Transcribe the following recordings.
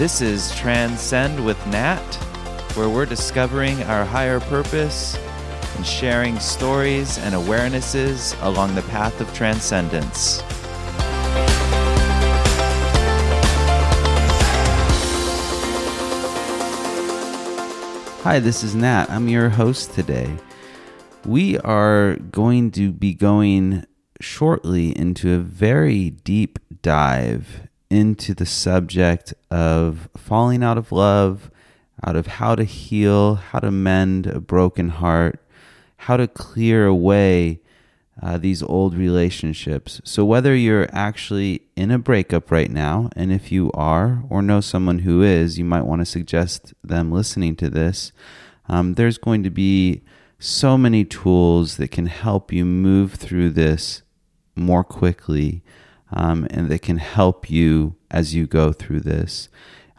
This is Transcend with Nat, where we're discovering our higher purpose and sharing stories and awarenesses along the path of transcendence. Hi, this is Nat. I'm your host today. We are going to be going shortly into a very deep dive into the subject of falling out of love, out of how to heal, how to mend a broken heart, how to clear away uh, these old relationships. So, whether you're actually in a breakup right now, and if you are or know someone who is, you might want to suggest them listening to this. Um, there's going to be so many tools that can help you move through this more quickly um, and that can help you as you go through this.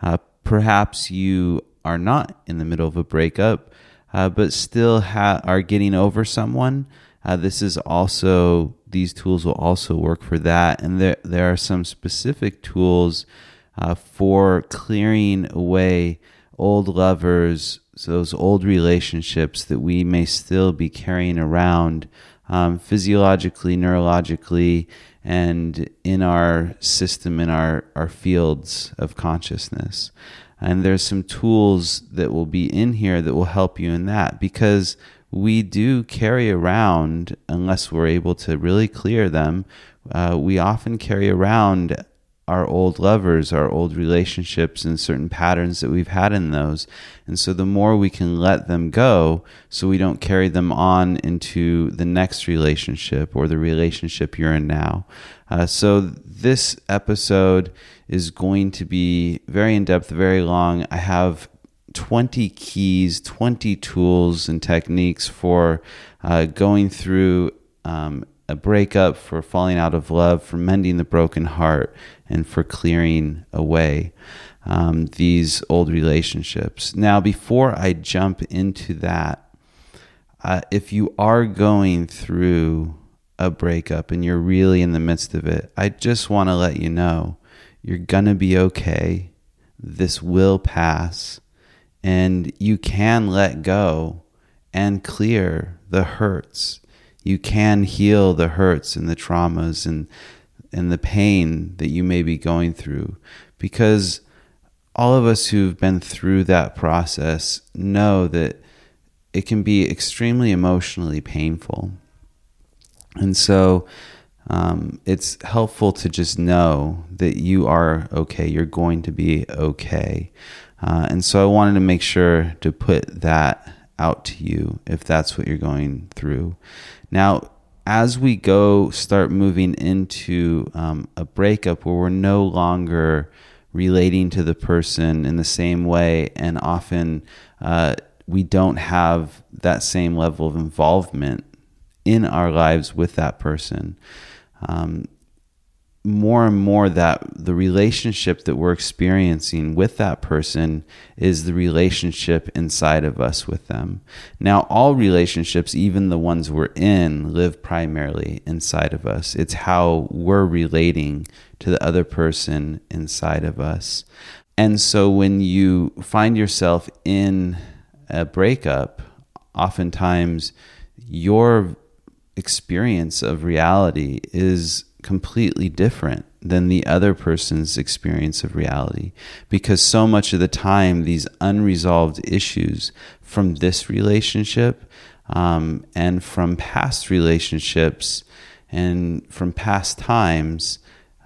Uh, perhaps you are not in the middle of a breakup, uh, but still ha- are getting over someone. Uh, this is also these tools will also work for that, and there there are some specific tools uh, for clearing away old lovers, so those old relationships that we may still be carrying around um, physiologically, neurologically, and in our system, in our, our fields of consciousness. And there's some tools that will be in here that will help you in that because we do carry around, unless we're able to really clear them, uh, we often carry around our old lovers, our old relationships, and certain patterns that we've had in those. And so the more we can let them go, so we don't carry them on into the next relationship or the relationship you're in now. Uh, so this episode is going to be very in depth, very long. I have 20 keys, 20 tools and techniques for uh, going through um, a breakup, for falling out of love, for mending the broken heart, and for clearing away um, these old relationships. Now, before I jump into that, uh, if you are going through a breakup and you're really in the midst of it, I just want to let you know you're going to be okay. This will pass, and you can let go and clear the hurts you can heal the hurts and the traumas and and the pain that you may be going through because all of us who've been through that process know that it can be extremely emotionally painful. And so um, it's helpful to just know that you are okay. You're going to be okay. Uh, and so I wanted to make sure to put that out to you if that's what you're going through. Now, as we go start moving into um, a breakup where we're no longer relating to the person in the same way, and often uh, we don't have that same level of involvement in our lives with that person. Um, more and more that the relationship that we're experiencing with that person is the relationship inside of us with them. Now, all relationships, even the ones we're in, live primarily inside of us. It's how we're relating to the other person inside of us. And so when you find yourself in a breakup, oftentimes your experience of reality is completely different than the other person's experience of reality because so much of the time these unresolved issues from this relationship um, and from past relationships and from past times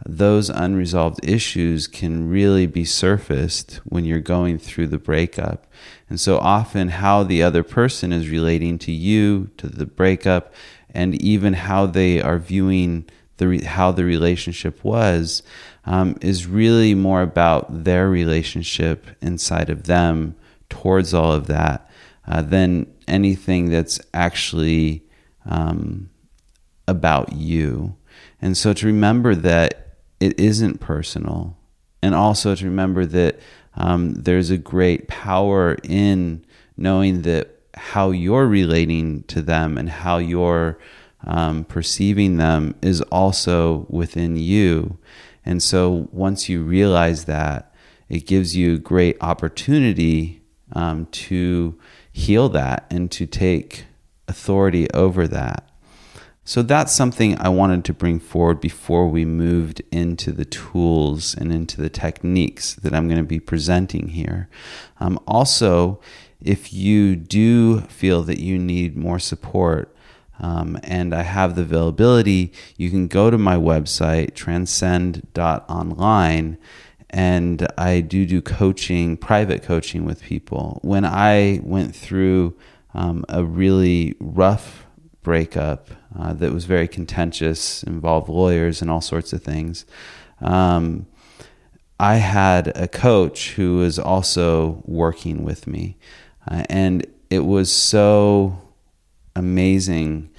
those unresolved issues can really be surfaced when you're going through the breakup. And so often, how the other person is relating to you, to the breakup, and even how they are viewing the re- how the relationship was um, is really more about their relationship inside of them towards all of that uh, than anything that's actually um, about you. And so to remember that it isn't personal, and also to remember that um, there's a great power in knowing that how you're relating to them and how you're um, perceiving them is also within you. And so once you realize that, it gives you great opportunity um, to heal that and to take authority over that. So that's something I wanted to bring forward before we moved into the tools and into the techniques that I'm going to be presenting here. Um, also, if you do feel that you need more support, um, and I have the availability, you can go to my website, transcend.online, and I do do coaching, private coaching with people. When I went through um, a really rough breakup uh, that was very contentious, involved lawyers and all sorts of things. Um, I had a coach who was also working with me, uh, and it was so amazing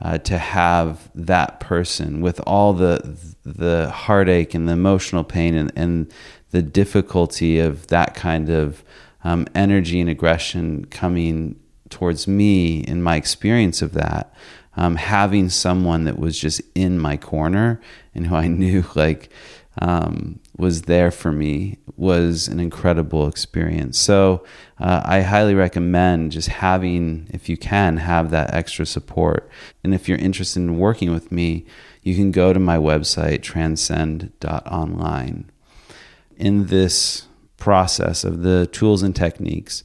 uh, to have that person with all the the heartache and the emotional pain and, and the difficulty of that kind of um, energy and aggression coming towards me in my experience of that um, having someone that was just in my corner and who I knew like um, was there for me was an incredible experience. So uh, I highly recommend just having, if you can, have that extra support. And if you're interested in working with me, you can go to my website, transcend.online. In this process of the tools and techniques,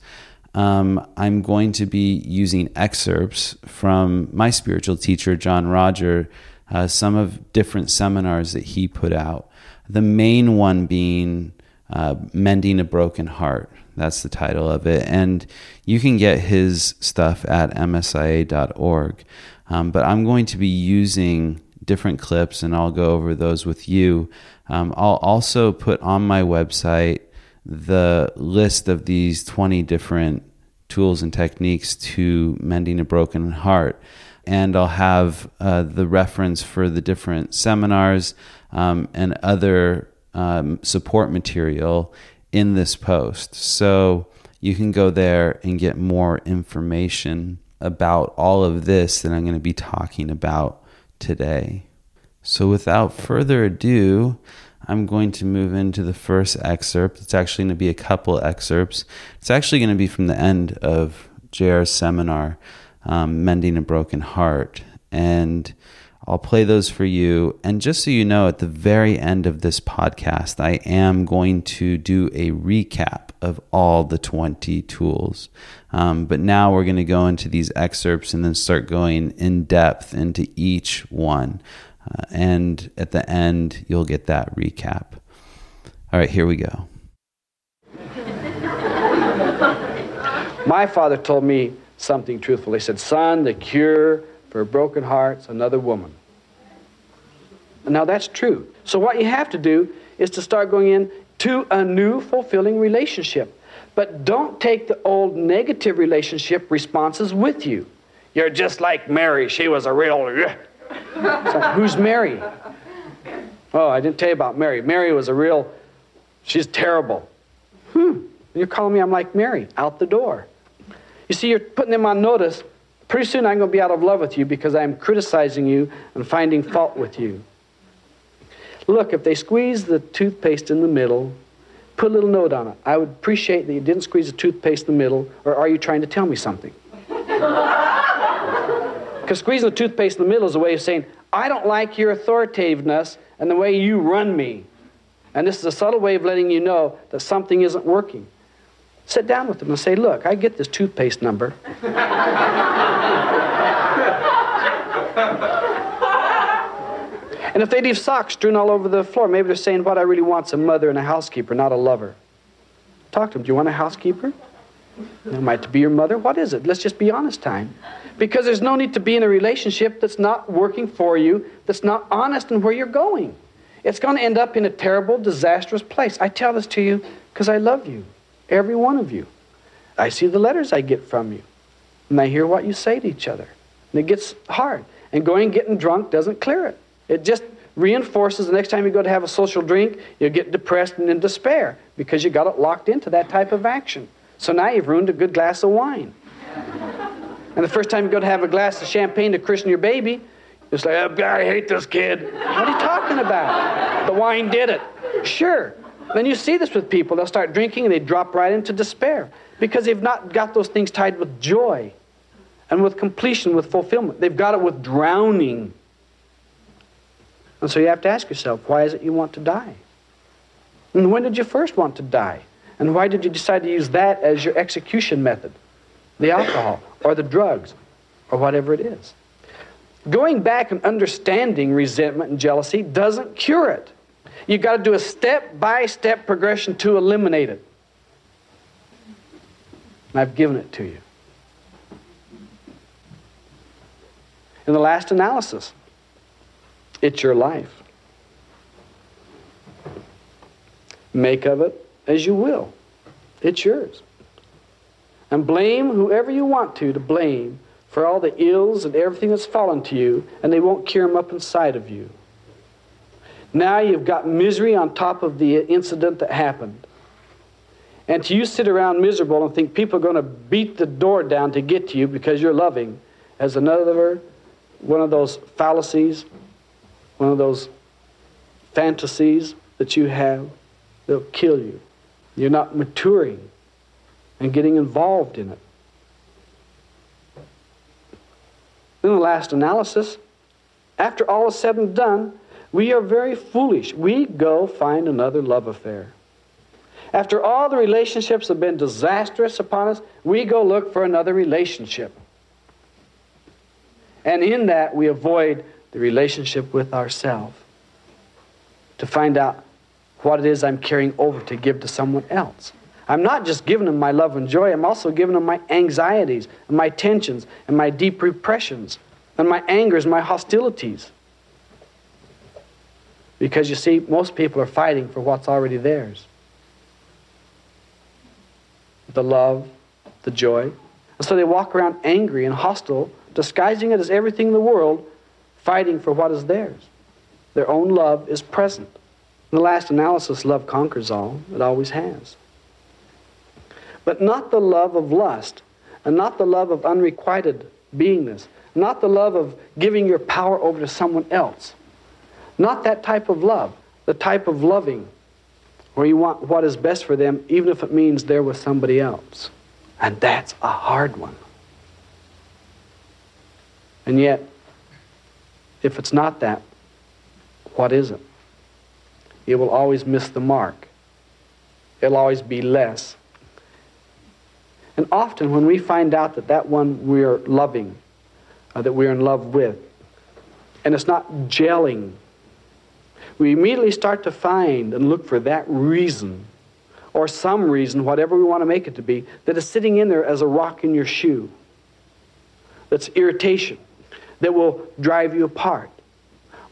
um, I'm going to be using excerpts from my spiritual teacher, John-Roger, uh, some of different seminars that he put out. The main one being uh, Mending a Broken Heart. That's the title of it. And you can get his stuff at msia.org. Um, but I'm going to be using different clips and I'll go over those with you. Um, I'll also put on my website the list of these 20 different tools and techniques to mending a broken heart. And I'll have uh, the reference for the different seminars um, and other um, support material in this post. So you can go there and get more information about all of this that I'm going to be talking about today. So without further ado, I'm going to move into the first excerpt. It's actually going to be a couple excerpts. It's actually going to be from the end of JR's seminar, um, Mending a Broken Heart. And I'll play those for you. And just so you know, at the very end of this podcast, I am going to do a recap of all the 20 tools. Um, but now we're going to go into these excerpts and then start going in depth into each one. Uh, and at the end, you'll get that recap. All right, here we go. My father told me something truthful. He said, Son, the cure for a broken heart's another woman. Now that's true. So what you have to do is to start going in to a new fulfilling relationship. But don't take the old negative relationship responses with you. You're just like Mary. She was a real like, who's Mary? Oh, I didn't tell you about Mary. Mary was a real, she's terrible. Hmm. You're calling me, I'm like Mary, out the door. You see, you're putting them on notice. Pretty soon I'm going to be out of love with you because I'm criticizing you and finding fault with you. Look, if they squeeze the toothpaste in the middle, put a little note on it. I would appreciate that you didn't squeeze the toothpaste in the middle, or are you trying to tell me something? Because squeezing the toothpaste in the middle is a way of saying, I don't like your authoritativeness and the way you run me. And this is a subtle way of letting you know that something isn't working. Sit down with them and say, Look, I get this toothpaste number. and if they leave socks strewn all over the floor, maybe they're saying, What I really want is a mother and a housekeeper, not a lover. Talk to them. Do you want a housekeeper? It might to be your mother. What is it? Let's just be honest time. Because there's no need to be in a relationship that's not working for you, that's not honest in where you're going. It's going to end up in a terrible, disastrous place. I tell this to you because I love you, every one of you. I see the letters I get from you, and I hear what you say to each other. And it gets hard. And going and getting drunk doesn't clear it. It just reinforces the next time you go to have a social drink, you'll get depressed and in despair because you got it locked into that type of action. So now you've ruined a good glass of wine. And the first time you go to have a glass of champagne to christen your baby, it's like, oh, God, I hate this kid. What are you talking about? The wine did it. Sure. Then you see this with people. They'll start drinking and they drop right into despair because they've not got those things tied with joy and with completion, with fulfillment. They've got it with drowning. And so you have to ask yourself, why is it you want to die? And when did you first want to die? And why did you decide to use that as your execution method? The alcohol or the drugs or whatever it is. Going back and understanding resentment and jealousy doesn't cure it. You've got to do a step by step progression to eliminate it. And I've given it to you. In the last analysis, it's your life. Make of it as you will. It's yours. And blame whoever you want to to blame for all the ills and everything that's fallen to you, and they won't cure them up inside of you. Now you've got misery on top of the incident that happened. And to you sit around miserable and think people are going to beat the door down to get to you because you're loving as another one of those fallacies, one of those fantasies that you have, they'll kill you. You're not maturing and getting involved in it. In the last analysis, after all is said and done, we are very foolish. We go find another love affair. After all the relationships have been disastrous upon us, we go look for another relationship. And in that, we avoid the relationship with ourselves to find out what it is I'm carrying over to give to someone else. I'm not just giving them my love and joy, I'm also giving them my anxieties and my tensions and my deep repressions and my angers and my hostilities. Because you see, most people are fighting for what's already theirs the love, the joy. And so they walk around angry and hostile, disguising it as everything in the world, fighting for what is theirs. Their own love is present. In the last analysis, love conquers all. It always has. But not the love of lust, and not the love of unrequited beingness, not the love of giving your power over to someone else. Not that type of love, the type of loving where you want what is best for them, even if it means they're with somebody else. And that's a hard one. And yet, if it's not that, what is it? It will always miss the mark. It'll always be less. And often, when we find out that that one we're loving, uh, that we're in love with, and it's not gelling we immediately start to find and look for that reason or some reason, whatever we want to make it to be, that is sitting in there as a rock in your shoe. That's irritation that will drive you apart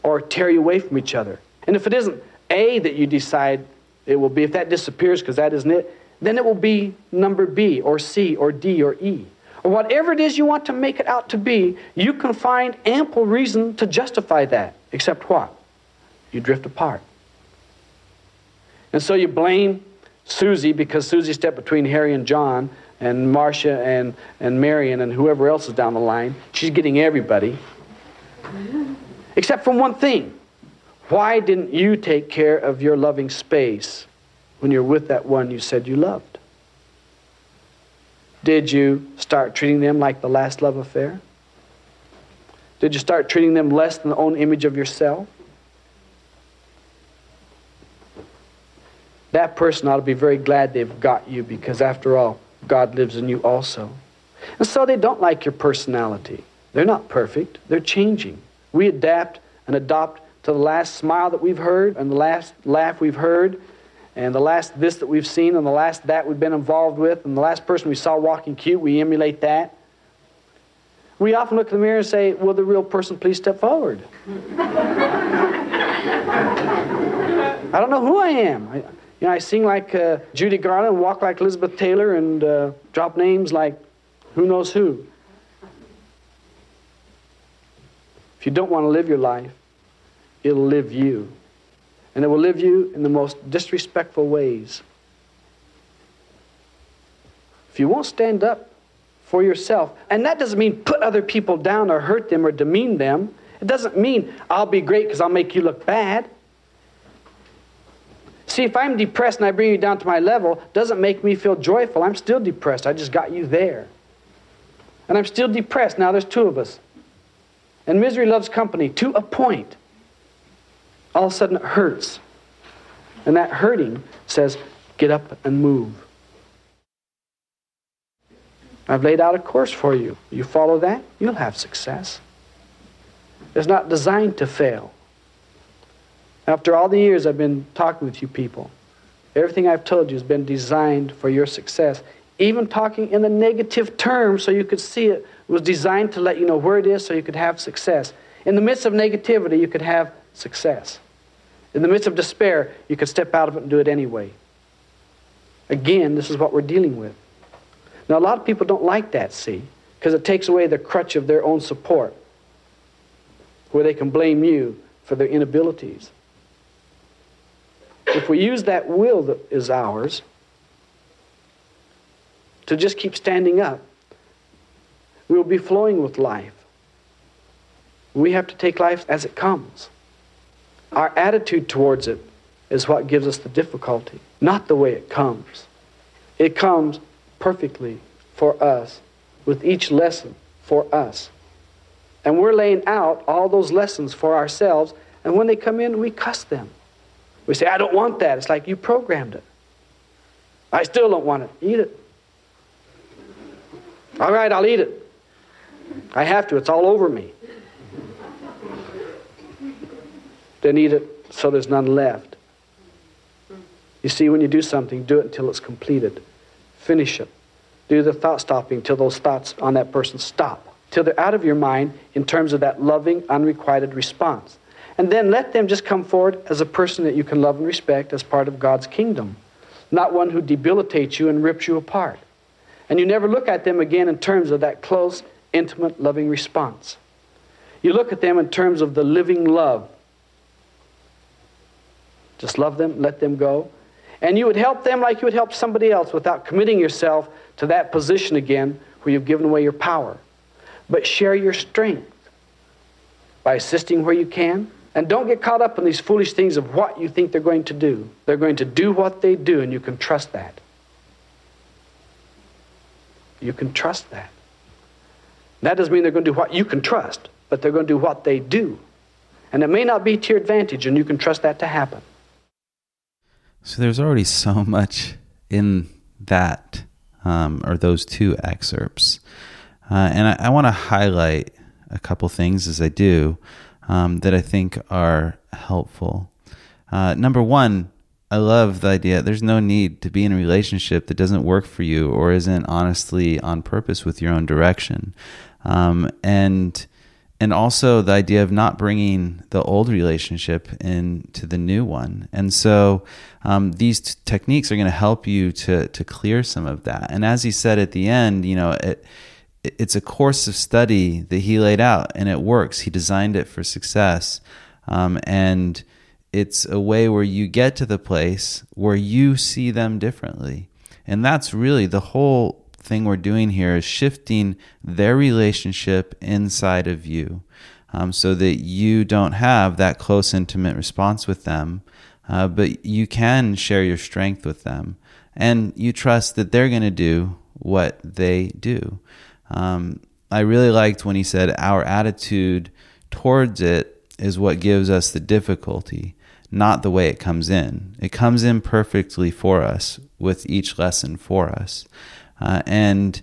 or tear you away from each other. And if it isn't A that you decide it will be, if that disappears because that isn't it, then it will be number B or C or D or E. Or whatever it is you want to make it out to be, you can find ample reason to justify that. Except what? you drift apart. And so you blame Susie because Susie stepped between Harry and John and Marcia and, and Marion and whoever else is down the line. She's getting everybody. Except for one thing. Why didn't you take care of your loving space when you're with that one you said you loved? Did you start treating them like the last love affair? Did you start treating them less than the own image of yourself? that person ought to be very glad they've got you because, after all, God lives in you also. And so they don't like your personality. They're not perfect, they're changing. We adapt and adopt to the last smile that we've heard, and the last laugh we've heard, and the last this that we've seen, and the last that we've been involved with, and the last person we saw walking cute, we emulate that. We often look in the mirror and say, Will the real person please step forward? I don't know who I am. I, you know, I sing like uh, Judy Garland, walk like Elizabeth Taylor, and uh, drop names like who knows who. If you don't want to live your life, it'll live you. And it will live you in the most disrespectful ways. If you won't stand up for yourself, and that doesn't mean put other people down or hurt them or demean them. It doesn't mean I'll be great because I'll make you look bad. See, if I'm depressed and I bring you down to my level, doesn't make me feel joyful. I'm still depressed. I just got you there. And I'm still depressed. Now there's two of us. And misery loves company to a point. All of a sudden it hurts. And that hurting says, get up and move. I've laid out a course for you. You follow that, you'll have success. It's not designed to fail. After all the years I've been talking with you people, everything I've told you has been designed for your success. Even talking in the negative terms so you could see it was designed to let you know where it is so you could have success. In the midst of negativity, you could have success. In the midst of despair, you could step out of it and do it anyway. Again, this is what we're dealing with. Now, a lot of people don't like that, see, because it takes away the crutch of their own support, where they can blame you for their inabilities. If we use that will that is ours to just keep standing up, we will be flowing with life. We have to take life as it comes. Our attitude towards it is what gives us the difficulty, not the way it comes. It comes perfectly for us with each lesson for us. And we're laying out all those lessons for ourselves, and when they come in, we cuss them. We say, I don't want that. It's like you programmed it. I still don't want it. Eat it. All right, I'll eat it. I have to. It's all over me. Then eat it so there's none left. You see, when you do something, do it until it's completed. Finish it. Do the thought stopping till those thoughts on that person stop, till they're out of your mind in terms of that loving, unrequited response. And then let them just come forward as a person that you can love and respect as part of God's kingdom, not one who debilitates you and rips you apart. And you never look at them again in terms of that close, intimate, loving response. You look at them in terms of the living love. Just love them, let them go. And you would help them like you would help somebody else without committing yourself to that position again where you've given away your power. But share your strength by assisting where you can, and don't get caught up in these foolish things of what you think they're going to do. They're going to do what they do, and you can trust that. You can trust that. That doesn't mean they're going to do what you can trust, but they're going to do what they do. And it may not be to your advantage, and you can trust that to happen. So there's already so much in that, um, or those two excerpts. Uh, and I, I want to highlight a couple things as I do um, that I think are helpful. Uh, number one, I love the idea there's no need to be in a relationship that doesn't work for you or isn't honestly on purpose with your own direction. Um, and and also the idea of not bringing the old relationship into the new one. And so um, these t- techniques are going to help you to to clear some of that. And as he said at the end, you know, it it's a course of study that he laid out and it works. He designed it for success. Um, and it's a way where you get to the place where you see them differently. And that's really the whole thing we're doing here is shifting their relationship inside of you um, so that you don't have that close, intimate response with them, uh, but you can share your strength with them. And you trust that they're going to do what they do. Um, I really liked when he said, Our attitude towards it is what gives us the difficulty, not the way it comes in. It comes in perfectly for us with each lesson for us. Uh, and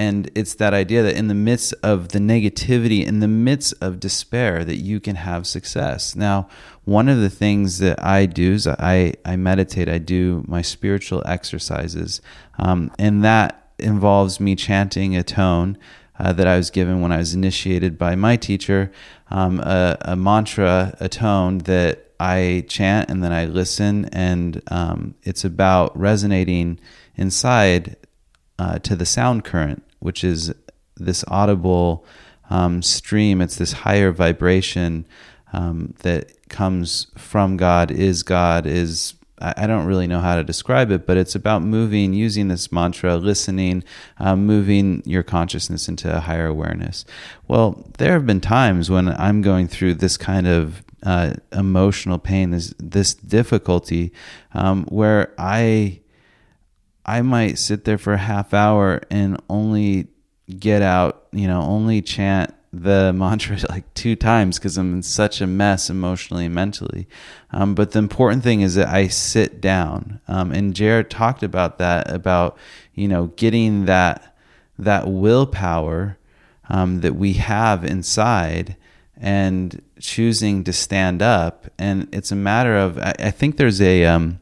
and it's that idea that in the midst of the negativity in the midst of despair that you can have success now one of the things that i do is i, I meditate i do my spiritual exercises um, and that involves me chanting a tone uh, that I was given when I was initiated by my teacher, um, a, a, mantra, a tone that I chant and then I listen, and um, it's about resonating inside uh, to the sound current, which is this audible um, stream. It's this higher vibration um, that comes from God, is God, is I don't really know how to describe it, but it's about moving, using this mantra, listening, uh, moving your consciousness into a higher awareness. Well, there have been times when I'm going through this kind of uh, emotional pain, this this difficulty, um, where I I might sit there for a half hour and only get out, you know, only chant the mantra like two times because I'm in such a mess emotionally and mentally. Um, but the important thing is that I sit down. Um, and JR talked about that about you know getting that that willpower um, that we have inside and choosing to stand up. And it's a matter of I, I think there's a um,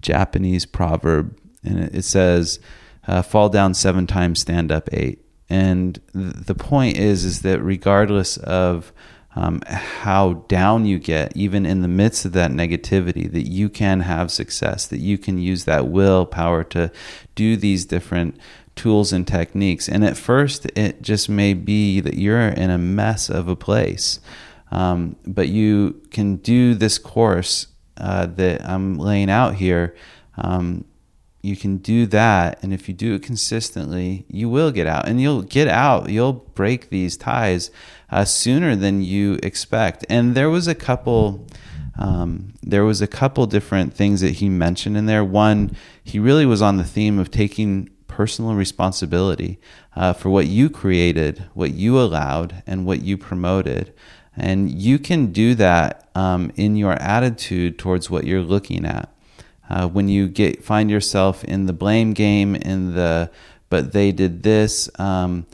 Japanese proverb and it, it says, uh, "Fall down seven times, stand up eight and the point is is that regardless of um, how down you get, even in the midst of that negativity, that you can have success, that you can use that willpower to do these different tools and techniques. And at first, it just may be that you're in a mess of a place, um, but you can do this course uh, that I'm laying out here. Um, you can do that and if you do it consistently you will get out and you'll get out you'll break these ties uh, sooner than you expect. And there was a couple um, there was a couple different things that he mentioned in there. One he really was on the theme of taking personal responsibility uh, for what you created what you allowed and what you promoted. And you can do that um, in your attitude towards what you're looking at uh, when you get find yourself in the blame game, in the but they did this. Um,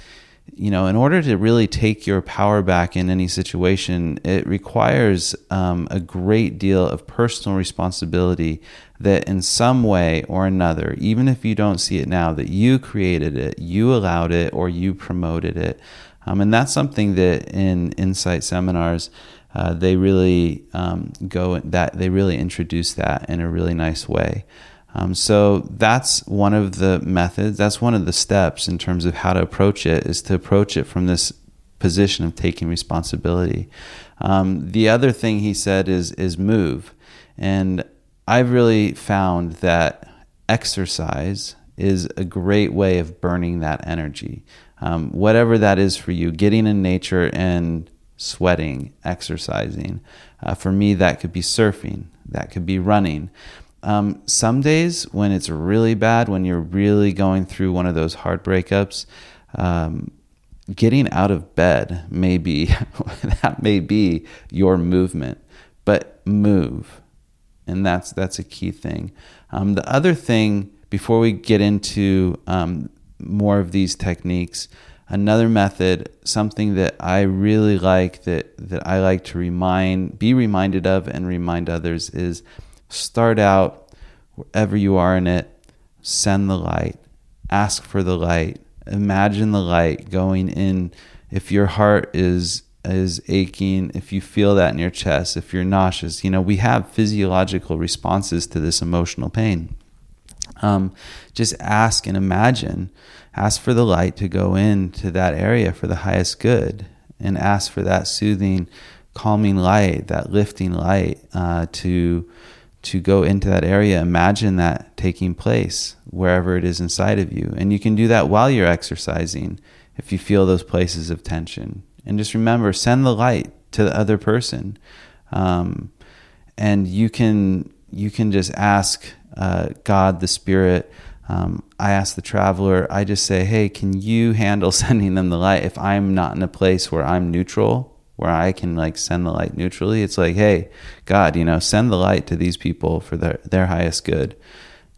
you know, in order to really take your power back in any situation, it requires um, a great deal of personal responsibility that in some way or another, even if you don't see it now, that you created it, you allowed it, or you promoted it. Um, and that's something that in Insight seminars, uh, they really um, go that they really introduce that in a really nice way. Um, so that's one of the methods. That's one of the steps in terms of how to approach it is to approach it from this position of taking responsibility. Um, the other thing he said is is move, and I've really found that exercise is a great way of burning that energy. Um, whatever that is for you, getting in nature and sweating, exercising. Uh, for me, that could be surfing, that could be running. Um, some days when it's really bad, when you're really going through one of those hard breakups, um, getting out of bed may be that may be your movement, but move, and that's that's a key thing. Um, the other thing before we get into um, more of these techniques another method, something that I really like that that I like to remind, be reminded of, and remind others is start out wherever you are in it, send the light, ask for the light, imagine the light going in. If your heart is is aching, if you feel that in your chest, if you're nauseous, you know we have physiological responses to this emotional pain. Um, just ask and imagine ask for the light to go into that area for the highest good and ask for that soothing calming light that lifting light uh, to to go into that area. Imagine that taking place wherever it is inside of you. And you can do that while you're exercising if you feel those places of tension. And just remember send the light to the other person. Um, and you can you can just ask uh, god the spirit um, I ask the traveler, I just say, hey, can you handle sending them the light if I'm not in a place where I'm neutral, where I can like send the light neutrally? It's like, hey, God, you know, send the light to these people for their, their highest good.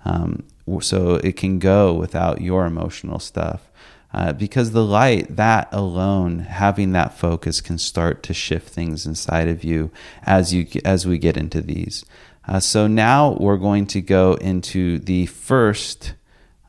Um, so it can go without your emotional stuff. Uh, because the light, that alone, having that focus can start to shift things inside of you as you as we get into these. Uh, so now we're going to go into the first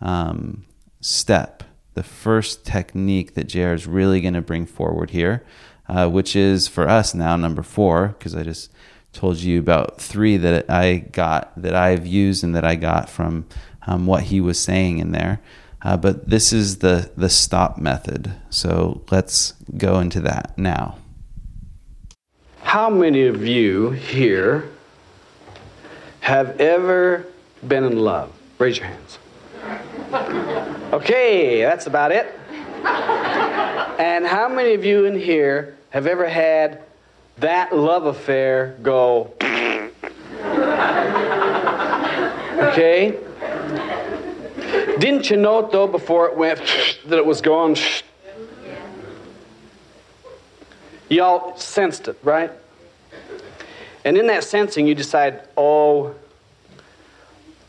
um, step, the first technique that JR is really going to bring forward here, uh, which is for us now number four, because I just told you about three that I got, that I've used, and that I got from um, what he was saying in there. Uh, but this is the, the stop method. So let's go into that now. How many of you here have ever been in love? Raise your hands. Okay, that's about it. And how many of you in here have ever had that love affair go? Okay? Didn't you know though before it went that it was going? Y'all sensed it, right? And in that sensing, you decide, oh,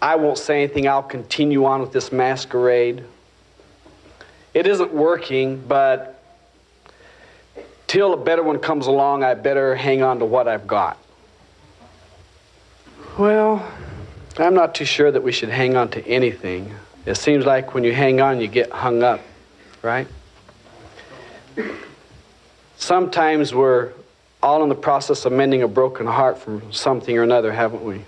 I won't say anything, I'll continue on with this masquerade. It isn't working, but till a better one comes along, I better hang on to what I've got. Well, I'm not too sure that we should hang on to anything. It seems like when you hang on, you get hung up, right? Sometimes we're all in the process of mending a broken heart from something or another, haven't we?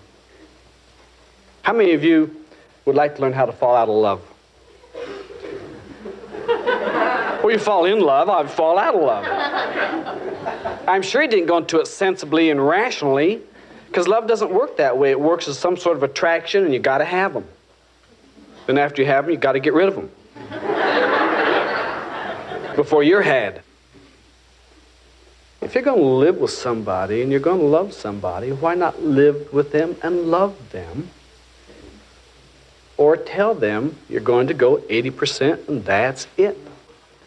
How many of you would like to learn how to fall out of love? well, you fall in love, I'd fall out of love. I'm sure he didn't go into it sensibly and rationally, because love doesn't work that way. It works as some sort of attraction, and you got to have them. Then after you have them, you got to get rid of them before you're had. If you're going to live with somebody and you're going to love somebody, why not live with them and love them? Or tell them you're going to go 80% and that's it.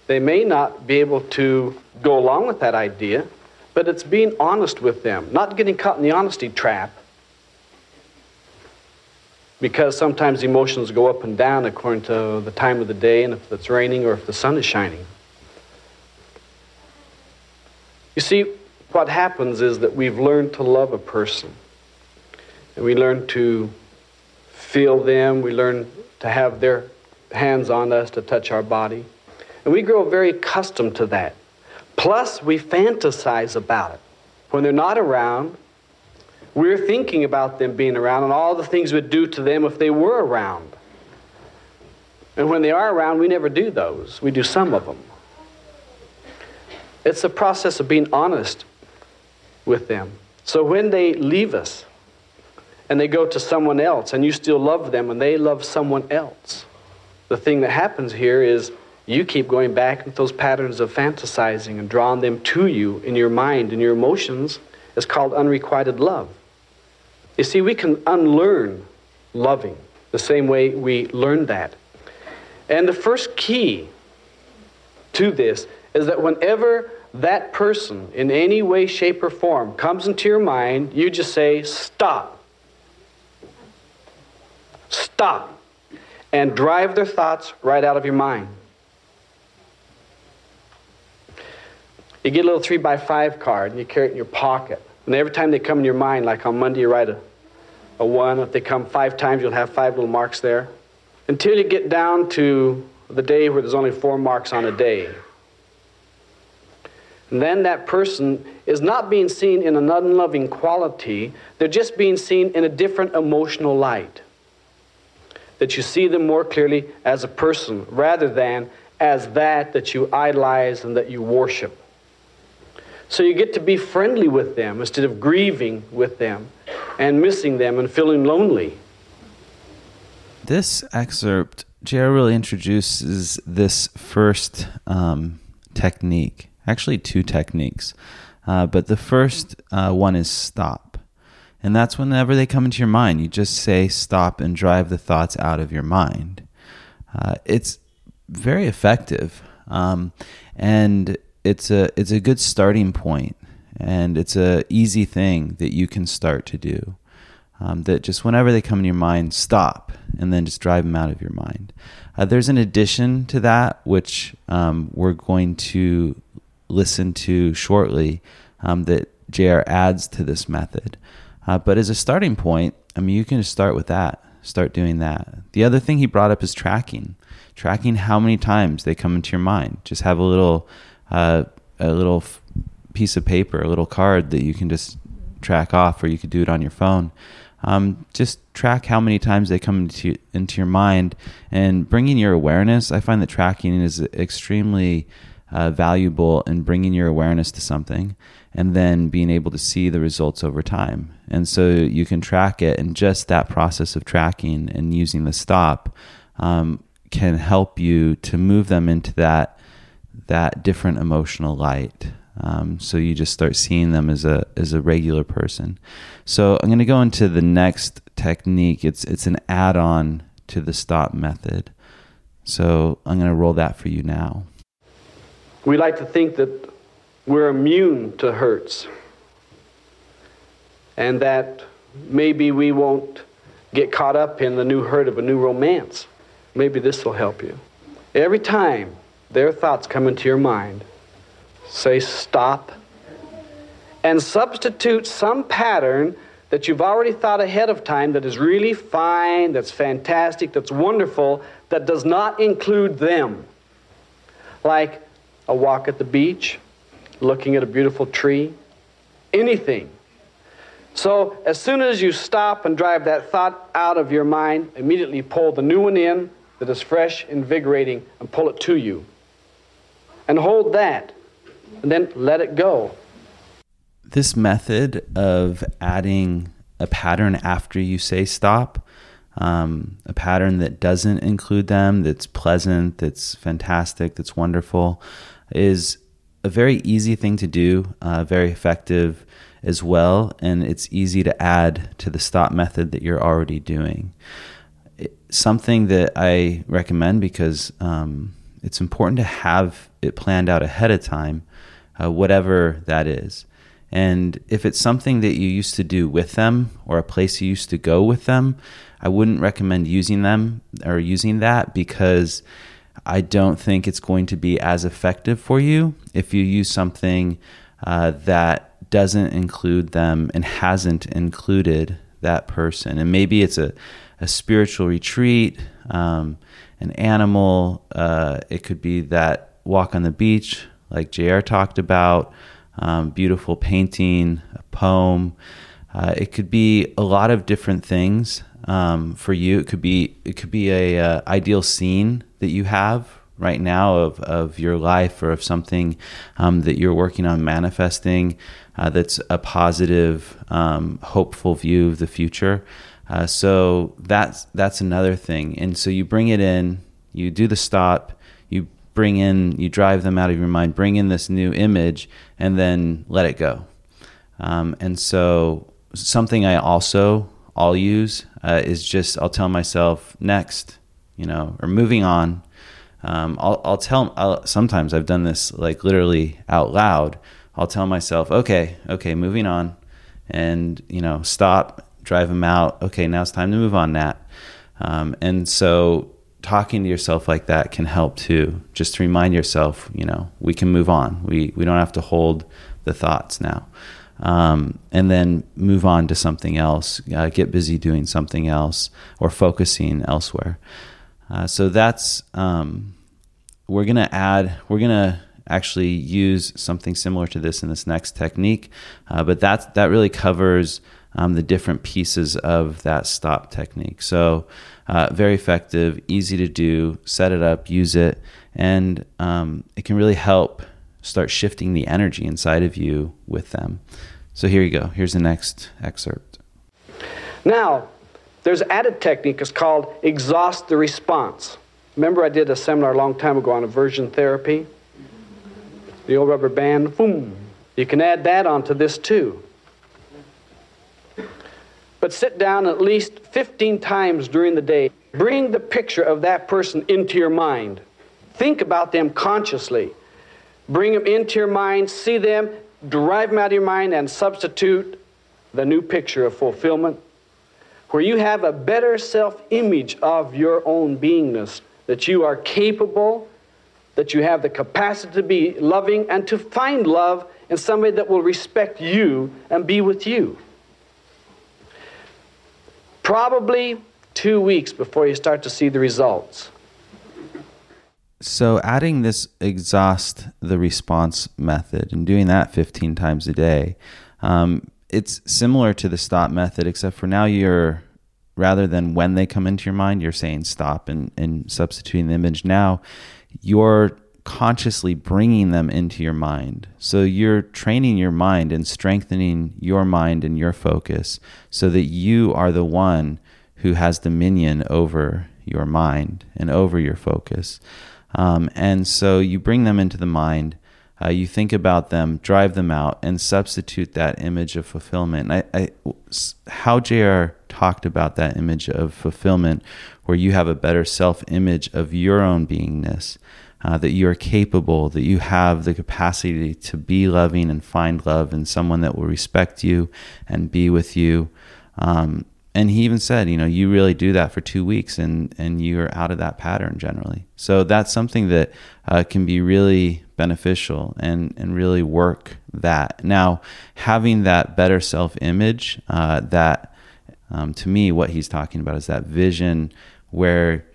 They may not be able to go along with that idea, but it's being honest with them, not getting caught in the honesty trap. Because sometimes emotions go up and down according to the time of the day and if it's raining or if the sun is shining. You see, what happens is that we've learned to love a person. And we learn to feel them, we learn to have their hands on us, to touch our body. And we grow very accustomed to that. Plus, we fantasize about it. When they're not around, we're thinking about them being around and all the things we'd do to them if they were around. And when they are around, we never do those. We do some of them. It's a process of being honest with them. So when they leave us and they go to someone else and you still love them and they love someone else, the thing that happens here is you keep going back into those patterns of fantasizing and drawing them to you in your mind and your emotions. It's called unrequited love. You see, we can unlearn loving the same way we learned that. And the first key to this is that whenever that person, in any way, shape, or form, comes into your mind, you just say, Stop. Stop. And drive their thoughts right out of your mind. You get a little three by five card and you carry it in your pocket. And every time they come in your mind, like on Monday, you write a, a one. If they come five times, you'll have five little marks there. Until you get down to the day where there's only four marks on a day then that person is not being seen in an unloving quality, they're just being seen in a different emotional light. That you see them more clearly as a person rather than as that that you idolize and that you worship. So you get to be friendly with them instead of grieving with them and missing them and feeling lonely. This excerpt, J.R. really introduces this first um, technique actually two techniques. Uh, but the first uh, one is stop. And that's whenever they come into your mind, you just say stop and drive the thoughts out of your mind. Uh, it's very effective. Um, and it's a, it's a good starting point, And it's a easy thing that you can start to do. Um, that just whenever they come in your mind, stop and then just drive them out of your mind. Uh, there's an addition to that, which um, we're going to listen to shortly um, that JR adds to this method. Uh, but as a starting point, I mean, you can just start with that. Start doing that. The other thing he brought up is tracking. Tracking how many times they come into your mind. Just have a little, uh, a little piece of paper, a little card that you can just track off, or you could do it on your phone. Um, just track how many times they come into into your mind, and bringing your awareness. I find that tracking is extremely uh, valuable in bringing your awareness to something and then being able to see the results over time. And so you can track it, and just that process of tracking and using the stop um, can help you to move them into that that different emotional light. Um, so you just start seeing them as a as a regular person. So I'm going to go into the next technique. It's it's an add-on to the stop method. So I'm going to roll that for you now. We like to think that we're immune to hurts and that maybe we won't get caught up in the new hurt of a new romance. Maybe this will help you. Every time their thoughts come into your mind, say stop and substitute some pattern that you've already thought ahead of time that is really fine, that's fantastic, that's wonderful, that does not include them. Like a walk at the beach, looking at a beautiful tree, anything. So, as soon as you stop and drive that thought out of your mind, immediately pull the new one in that is fresh, invigorating, and pull it to you. And hold that, and then let it go. This method of adding a pattern after you say stop, um, a pattern that doesn't include them, that's pleasant, that's fantastic, that's wonderful, is a very easy thing to do, uh, very effective as well, and it's easy to add to the stop method that you're already doing. It, something that I recommend because um, it's important to have it planned out ahead of time, uh, whatever that is. And if it's something that you used to do with them or a place you used to go with them, I wouldn't recommend using them or using that because I don't think it's going to be as effective for you if you use something uh, that doesn't include them and hasn't included that person. And maybe it's a, a spiritual retreat, um, an animal, uh, it could be that walk on the beach, like JR talked about, um, beautiful painting, a poem. Uh, it could be a lot of different things um, for you. It could be it could be a uh, ideal scene that you have right now of, of your life or of something um, that you're working on manifesting uh, that's a positive, um, hopeful view of the future. Uh, so that's that's another thing. And so you bring it in, you do the stop, you bring in, you drive them out of your mind, bring in this new image, and then let it go. Um, and so something I also I'll use uh, is just I'll tell myself next, you know, or moving on. Um, I'll, I'll tell. I'll, sometimes I've done this like literally out loud. I'll tell myself, okay, okay, moving on, and you know, stop, drive them out. Okay, now it's time to move on, Nat. Um, and so talking to yourself like that can help too. Just to remind yourself, you know, we can move on. We we don't have to hold the thoughts now um, and then move on to something else, uh, get busy doing something else or focusing elsewhere. Uh, so that's, um, we're to add, we're to actually use something similar to this in this next technique, uh, but that, that really covers um, the different pieces of that stop technique. So, uh, very effective, easy to do, set it up, use it, and um, it can really help start shifting the energy inside of you with them. So here you go. Here's the next excerpt. Now, there's added technique. It's called exhaust the response. Remember, I did a seminar a long time ago on aversion therapy? The old rubber band, boom. You can add that onto this too. But sit down at least 15 times during the day. Bring the picture of that person into your mind. Think about them consciously. Bring them into your mind, see them, drive them out of your mind, and substitute the new picture of fulfillment, where you have a better self image of your own beingness, that you are capable, that you have the capacity to be loving, and to find love in somebody that will respect you and be with you. Probably two weeks before you start to see the results. So, adding this exhaust the response method and doing that 15 times a day, um, it's similar to the stop method, except for now you're rather than when they come into your mind, you're saying stop and, and substituting the image. Now you're consciously bringing them into your mind. So you're training your mind and strengthening your mind and your focus so that you are the one who has dominion over your mind and over your focus. Um, and so you bring them into the mind. Uh, you think about them, drive them out, and substitute that image of fulfillment. I, I, how JR talked about that image of fulfillment, where you have a better self image of your own beingness, uh, that you are capable, that you have the capacity to be loving and find love in someone that will respect you and be with you. Um, and he even said, you know, you really do that for two weeks and, and you're out of that pattern generally. So that's something that uh, can be really beneficial and, and really work that. Now, having that better self image, uh, that um, to me, what he's talking about is that vision where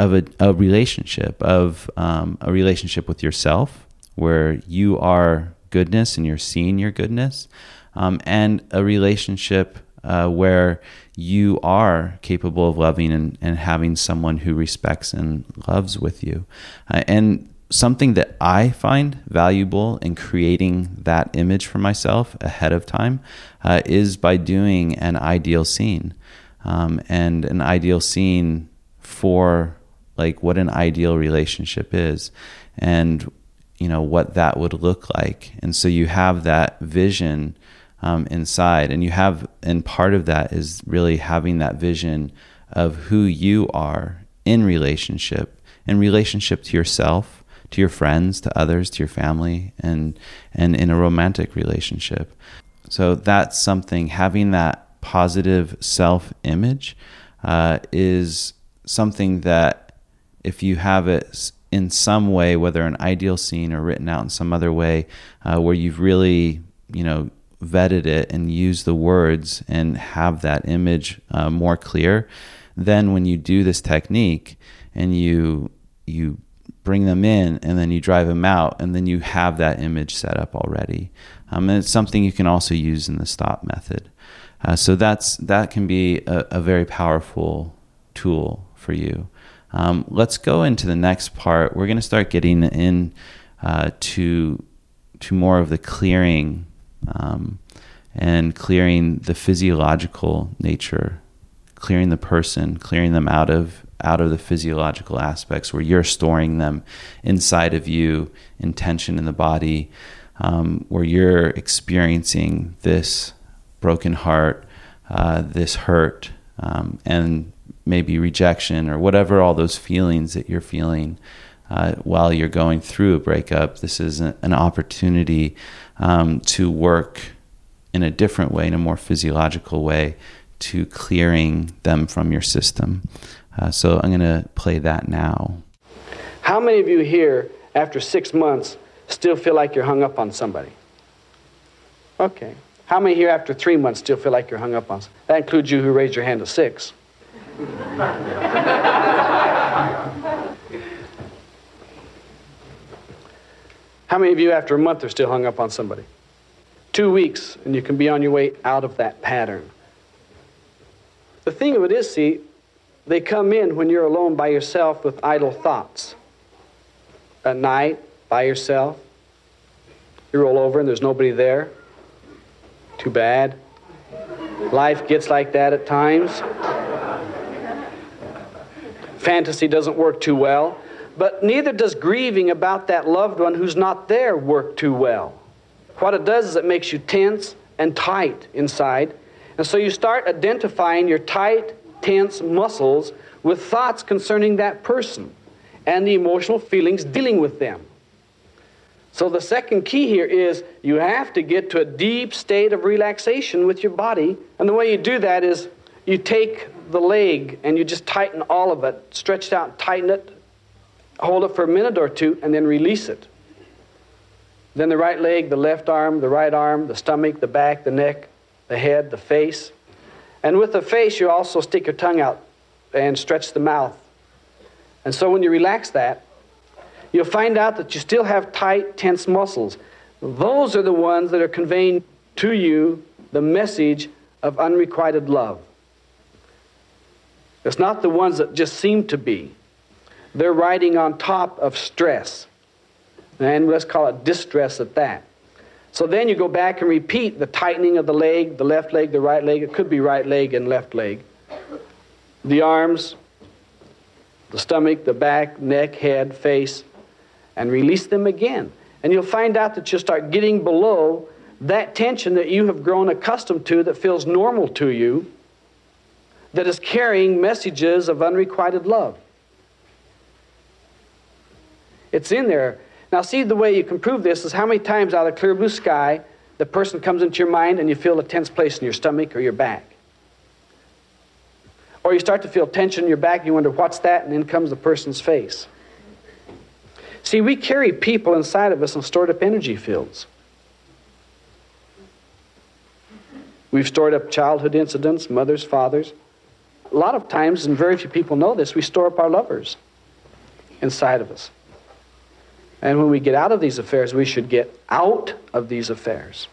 of a, a relationship, of um, a relationship with yourself, where you are goodness and you're seeing your goodness, um, and a relationship uh, where you are capable of loving and, and having someone who respects and loves with you. Uh, and something that I find valuable in creating that image for myself ahead of time uh, is by doing an ideal scene. Um, and an ideal scene for like what an ideal relationship is and you know what that would look like and so you have that vision um, inside. And you have and part of that is really having that vision of who you are in relationship in relationship to yourself to your friends to others to your family and and in a romantic relationship. So that's something having that positive self image uh, is something that if you have it in some way, whether an ideal scene or written out in some other way, uh, where you've really, you know, vetted it and used the words and have that image uh, more clear, then when you do this technique and you you bring them in and then you drive them out and then you have that image set up already. Um, and it's something you can also use in the stop method. Uh, so that's that can be a, a very powerful tool for you. Um, let's go into the next part. We're going to start getting in uh, to to more of the clearing um, and clearing the physiological nature, clearing the person, clearing them out of out of the physiological aspects where you're storing them inside of you in tension in the body, um, where you're experiencing this broken heart, uh, this hurt, um, and maybe rejection or whatever all those feelings that you're feeling uh, while you're going through a breakup. This is an opportunity um, to work in a different way, in a more physiological way, to clearing them from your system. Uh, so I'm going to play that now. How many of you here, after six months, still feel like you're hung up on somebody? Okay. How many here after three months still feel like you're hung up on? That includes you who raised your hand to six. How many of you, after a month, are still hung up on somebody? Two weeks, and you can be on your way out of that pattern. The thing of it is, see, they come in when you're alone by yourself with idle thoughts. At night, by yourself, you roll over and there's nobody there. Too bad. Life gets like that at times fantasy doesn't work too well, but neither does grieving about that loved one who's not there work too well. What it does is it makes you tense and tight inside. And so you start identifying your tight, tense muscles with thoughts concerning that person and the emotional feelings dealing with them. So the second key here is you have to get to a deep state of relaxation with your body. And the way you do that is you take the leg and you just tighten all of it, stretch it out, tighten it, hold it for a minute or two, and then release it. Then the right leg, the left arm, the right arm, the stomach, the back, the neck, the head, the face. And with the face, you also stick your tongue out and stretch the mouth. And so when you relax that, you'll find out that you still have tight, tense muscles. Those are the ones that are conveying to you the message of unrequited love. It's not the ones that just seem to be. They're riding on top of stress. And let's call it distress at that. So then you go back and repeat the tightening of the leg, the left leg, the right leg. It could be right leg and left leg. The arms, the stomach, the back, neck, head, face, and release them again. And you'll find out that you'll start getting below that tension that you have grown accustomed to that feels normal to you, that is carrying messages of unrequited love. It's in there. Now, see, the way you can prove this is how many times out of clear blue sky the person comes into your mind and you feel a tense place in your stomach or your back. Or you start to feel tension in your back, you wonder, what's that? And then comes the person's face. See, we carry people inside of us in stored up energy fields. We've stored up childhood incidents, mothers, fathers. A lot of times, and very few people know this, we store up our lovers inside of us. And when we get out of these affairs, we should get out of these affairs.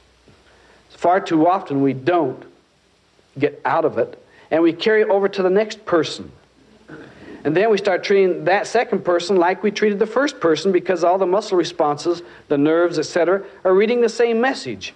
Far too often we don't get out of it, and we carry it over to the next person. And then we start treating that second person like we treated the first person because all the muscle responses, the nerves, etc., are reading the same message.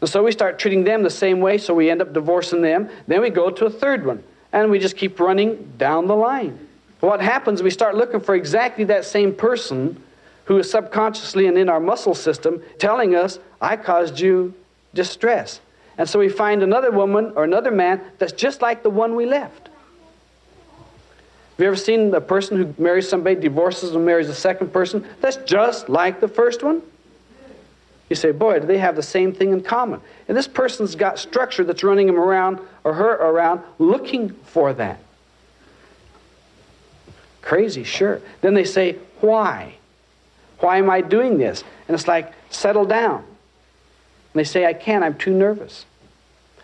And so we start treating them the same way, so we end up divorcing them. Then we go to a third one, and we just keep running down the line. What happens, we start looking for exactly that same person who is subconsciously and in our muscle system telling us, I caused you distress. And so we find another woman or another man that's just like the one we left. Have you ever seen a person who marries somebody, divorces, and marries a second person that's just like the first one? You say, boy, do they have the same thing in common? And this person's got structure that's running him around or her around looking for that. Crazy, sure. Then they say, why? Why am I doing this? And it's like, settle down. And they say, I can't, I'm too nervous.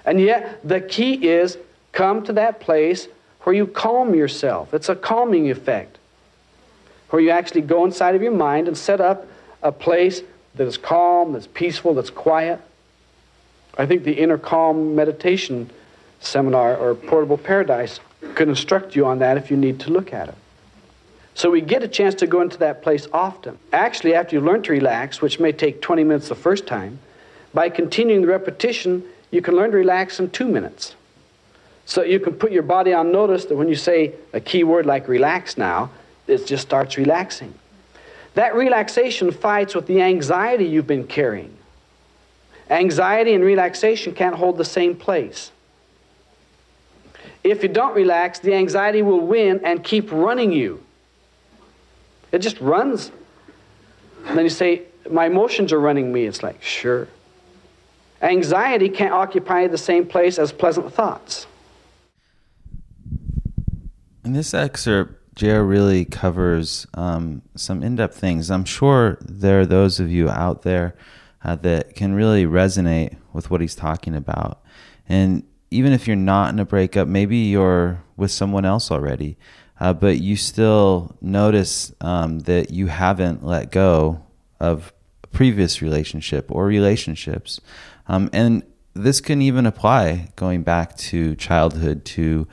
And yet, the key is come to that place where you calm yourself. It's a calming effect. Where you actually go inside of your mind and set up a place that is calm, that's peaceful, that's quiet. I think the inner calm meditation seminar or portable paradise could instruct you on that if you need to look at it. So we get a chance to go into that place often. Actually, after you learn to relax, which may take 20 minutes the first time, by continuing the repetition, you can learn to relax in two minutes. So you can put your body on notice that when you say a key word like relax now, it just starts relaxing. That relaxation fights with the anxiety you've been carrying. Anxiety and relaxation can't hold the same place. If you don't relax, the anxiety will win and keep running you. It just runs. And then you say, My emotions are running me. It's like, sure. Anxiety can't occupy the same place as pleasant thoughts. In this excerpt, JR really covers um, some in depth things. I'm sure there are those of you out there uh, that can really resonate with what he's talking about. And even if you're not in a breakup, maybe you're with someone else already uh, but you still notice um, that you haven't let go of previous relationship or relationships. Um, and this can even apply going back to childhood, to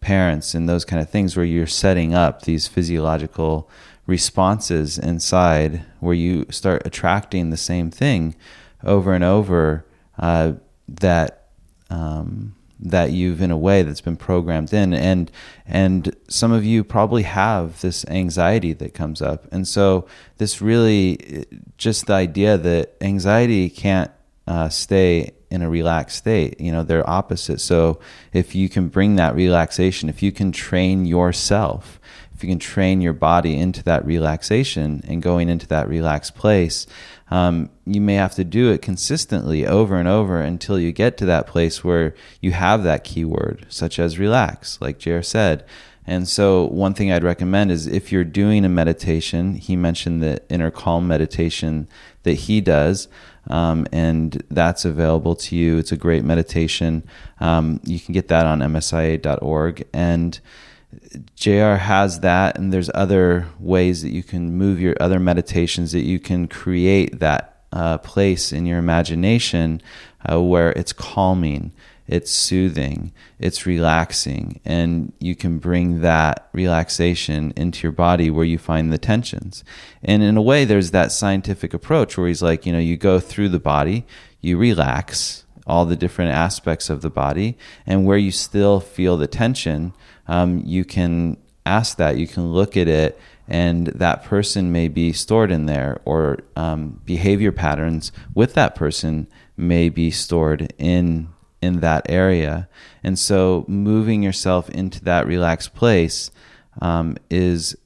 parents, and those kind of things where you're setting up these physiological responses inside where you start attracting the same thing over and over uh, that um, that you've in a way that's been programmed in. And and some of you probably have this anxiety that comes up. And so this really just the idea that anxiety can't uh, stay in a relaxed state you know they're opposite. So if you can bring that relaxation if you can train yourself if you can train your body into that relaxation and going into that relaxed place um, you may have to do it consistently over and over until you get to that place where you have that keyword, such as relax, like JR said. And so, one thing I'd recommend is if you're doing a meditation, he mentioned the inner calm meditation that he does, um, and that's available to you. It's a great meditation. Um, you can get that on msia.org. And JR has that, and there's other ways that you can move your other meditations that you can create that uh, place in your imagination uh, where it's calming. it's soothing, it's relaxing, and you can bring that relaxation into your body where you find the tensions. And in a way, there's that scientific approach where he's like, you know, you go through the body, you relax all the different aspects of the body, and where you still feel the tension, um, you can ask that, you can look at it and that person may be stored in there, or um, behavior patterns with that person may be stored in in that area. And so, moving yourself into that relaxed place um, is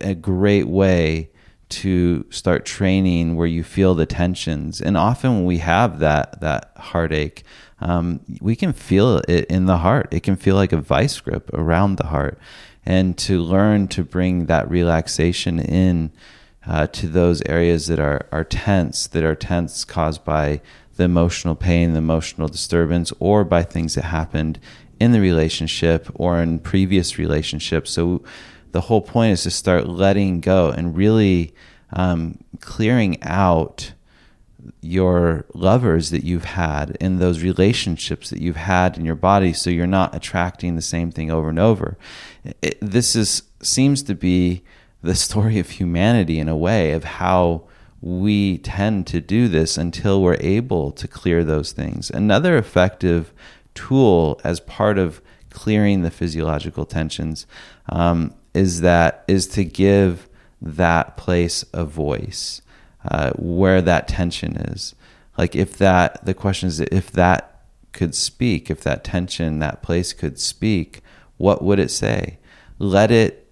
a great way to start training where you feel the tensions. And often, when we have that that heartache, um, we can feel it in the heart. It can feel like a vice grip around the heart and to learn to bring that relaxation in uh, to those areas that are, are tense, that are tense caused by the emotional pain, the emotional disturbance, or by things that happened in the relationship or in previous relationships. So the whole point is to start letting go and really um, clearing out your lovers that you've had in those relationships that you've had in your body so you're not attracting the same thing over and over. It, this is seems to be the story of humanity in a way of how we tend to do this until we're able to clear those things. Another effective tool as part of clearing the physiological tensions um, is that is to give that place a voice uh, where that tension is. Like if that, the question is if that could speak, if that tension, that place could speak, what would it say? Let it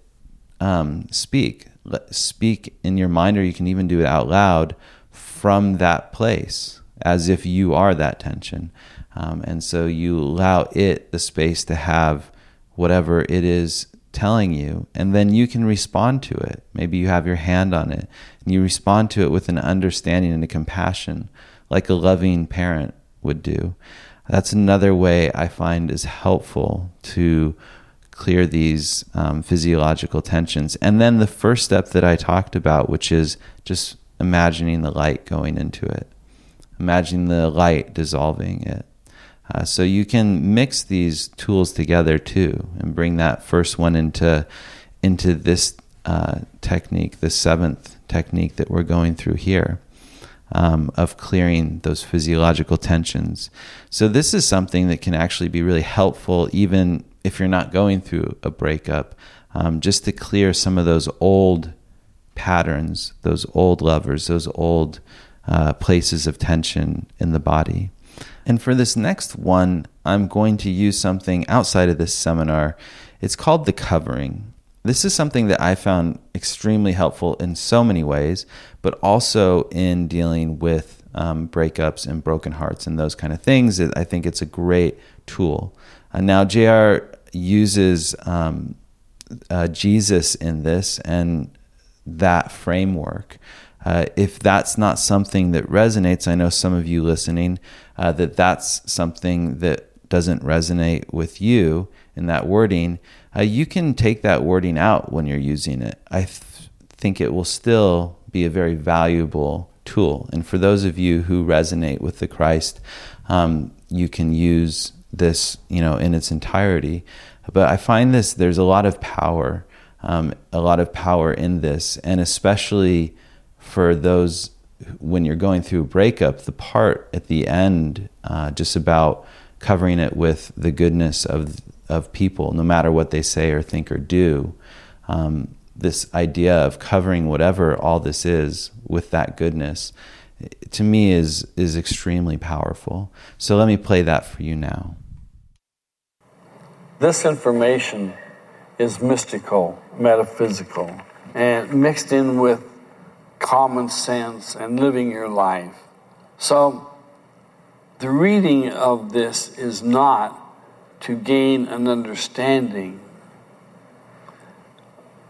um, speak. Let, speak in your mind, or you can even do it out loud from that place, as if you are that tension. Um, and so you allow it the space to have whatever it is telling you, and then you can respond to it. Maybe you have your hand on it, and you respond to it with an understanding and a compassion, like a loving parent would do. That's another way I find is helpful to clear these um, physiological tensions. And then the first step that I talked about, which is just imagining the light going into it, imagining the light dissolving it. Uh, so you can mix these tools together too, and bring that first one into into this uh, technique, the seventh technique that we're going through here. Um, of clearing those physiological tensions. So, this is something that can actually be really helpful, even if you're not going through a breakup, um, just to clear some of those old patterns, those old lovers, those old uh, places of tension in the body. And for this next one, I'm going to use something outside of this seminar. It's called the covering. This is something that I found extremely helpful in so many ways, but also in dealing with um, breakups and broken hearts and those kind of things. I think it's a great tool. Uh, now, JR uses um, uh, Jesus in this and that framework. Uh, if that's not something that resonates, I know some of you listening, uh, that that's something that doesn't resonate with you in that wording, uh, you can take that wording out when you're using it. I th- think it will still be a very valuable tool. And for those of you who resonate with the Christ, um, you can use this, you know, in its entirety. But I find this there's a lot of power, um, a lot of power in this, and especially for those when you're going through a breakup, the part at the end, uh, just about covering it with the goodness of of people, no matter what they say or think or do. Um, this idea of covering whatever all this is with that goodness, to me, is is extremely powerful. So let me play that for you now. This information is mystical, metaphysical, and mixed in with common sense and living your life. So, the reading of this is not to gain an understanding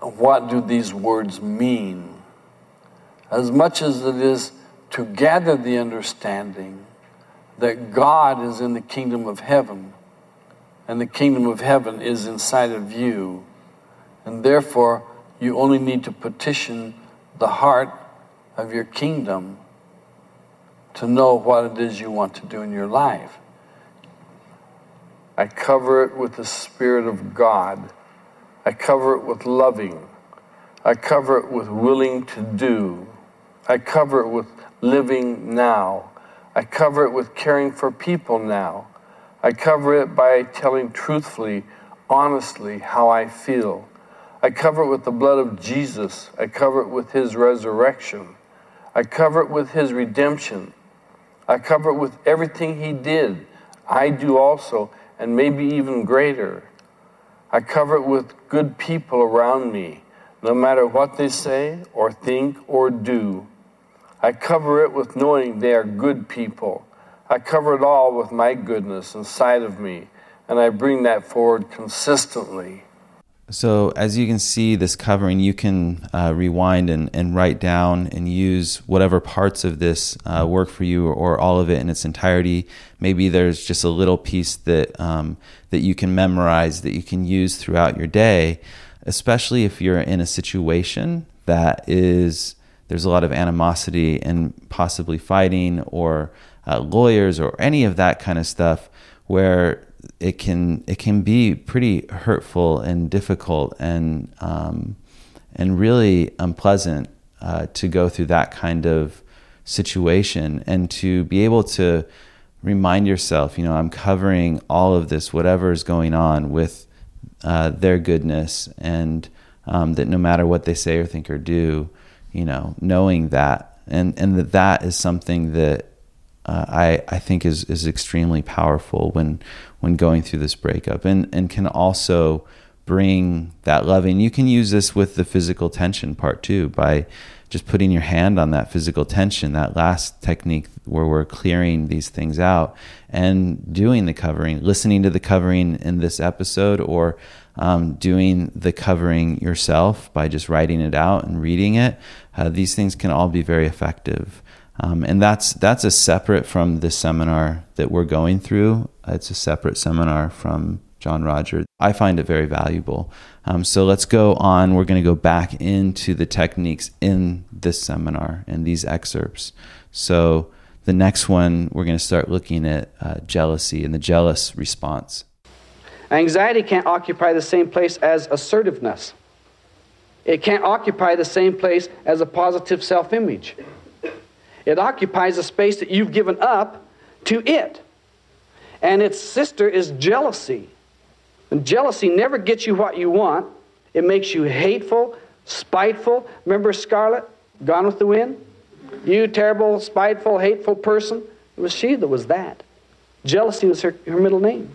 of what do these words mean, as much as it is to gather the understanding that God is in the kingdom of heaven, and the kingdom of heaven is inside of you, and therefore you only need to petition the heart of your kingdom to know what it is you want to do in your life. I cover it with the Spirit of God. I cover it with loving. I cover it with willing to do. I cover it with living now. I cover it with caring for people now. I cover it by telling truthfully, honestly, how I feel. I cover it with the blood of Jesus. I cover it with his resurrection. I cover it with his redemption. I cover it with everything he did. I do also, and maybe even greater. I cover it with good people around me, no matter what they say or think or do. I cover it with knowing they are good people. I cover it all with my goodness inside of me, and I bring that forward consistently. So, as you can see, this covering, you can uh, rewind and, and write down and use whatever parts of this uh, work for you or, or, all of it in its entirety. Maybe there's just a little piece that, um, that you can memorize that you can use throughout your day, especially if you're in a situation that is, there's a lot of animosity and possibly fighting or uh, lawyers or any of that kind of stuff where it can it can be pretty hurtful and difficult and um, and really unpleasant uh, to go through that kind of situation and to be able to remind yourself, you know, I'm covering all of this, whatever is going on, with uh, their goodness, and um, that no matter what they say or think or do, you know, knowing that, and and that that is something that uh, I I think is is extremely powerful when when going through this breakup, and and can also bring that loving. You can use this with the physical tension part too by just putting your hand on that physical tension, that last technique where we're clearing these things out and doing the covering, listening to the covering in this episode, or um, doing the covering yourself by just writing it out and reading it. Uh, these things can all be very effective. Um, and that's that's a separate from the seminar that we're going through. It's a separate seminar from John-Roger. I find it very valuable. Um, so let's go on. We're going to go back into the techniques in this seminar and these excerpts. So the next one, we're going to start looking at uh, jealousy and the jealous response. Anxiety can't occupy the same place as assertiveness. It can't occupy the same place as a positive self image. It occupies a space that you've given up to it. And its sister is jealousy. And jealousy never gets you what you want, it makes you hateful, spiteful. Remember Scarlett, Gone with the Wind? You terrible, spiteful, hateful person. It was she that was that. Jealousy was her, her middle name.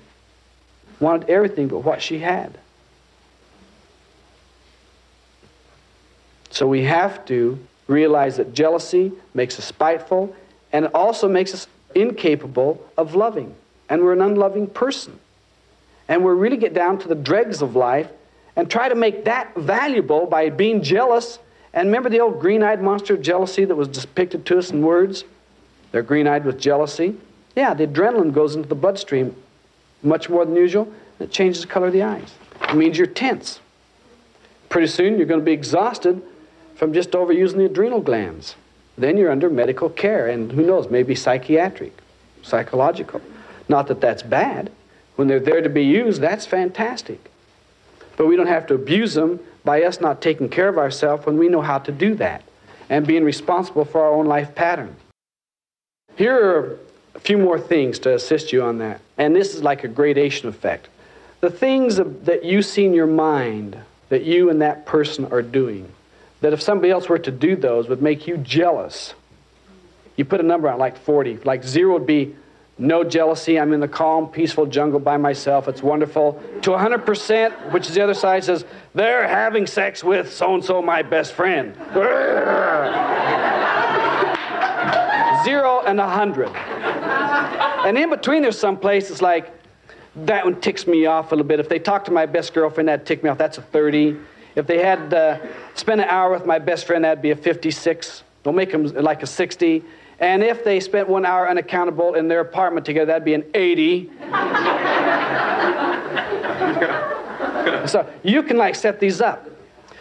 Wanted everything but what she had. So we have to realize that jealousy makes us spiteful and it also makes us incapable of loving. And we're an unloving person. And we really get down to the dregs of life and try to make that valuable by being jealous. And remember the old green eyed monster of jealousy that was depicted to us in words? They're green eyed with jealousy. Yeah, the adrenaline goes into the bloodstream much more than usual, and it changes the color of the eyes. It means you're tense. Pretty soon you're going to be exhausted from just overusing the adrenal glands. Then you're under medical care, and who knows, maybe psychiatric, psychological. Not that that's bad. When they're there to be used, that's fantastic. But we don't have to abuse them by us not taking care of ourselves when we know how to do that and being responsible for our own life pattern. Here are a few more things to assist you on that. And this is like a gradation effect. The things that you see in your mind that you and that person are doing that if somebody else were to do those would make you jealous. You put a number on like 40. Like zero would be no jealousy. I'm in the calm, peaceful jungle by myself. It's wonderful. To 100%, which is the other side, says, they're having sex with so and so, my best friend. Zero and 100. And in between, there's some place it's like, that one ticks me off a little bit. If they talk to my best girlfriend, that'd tick me off. That's a 30. If they had uh, spent an hour with my best friend, that'd be a 56. Don't make them like a 60. And if they spent one hour unaccountable in their apartment together, that'd be an 80. so you can like set these up.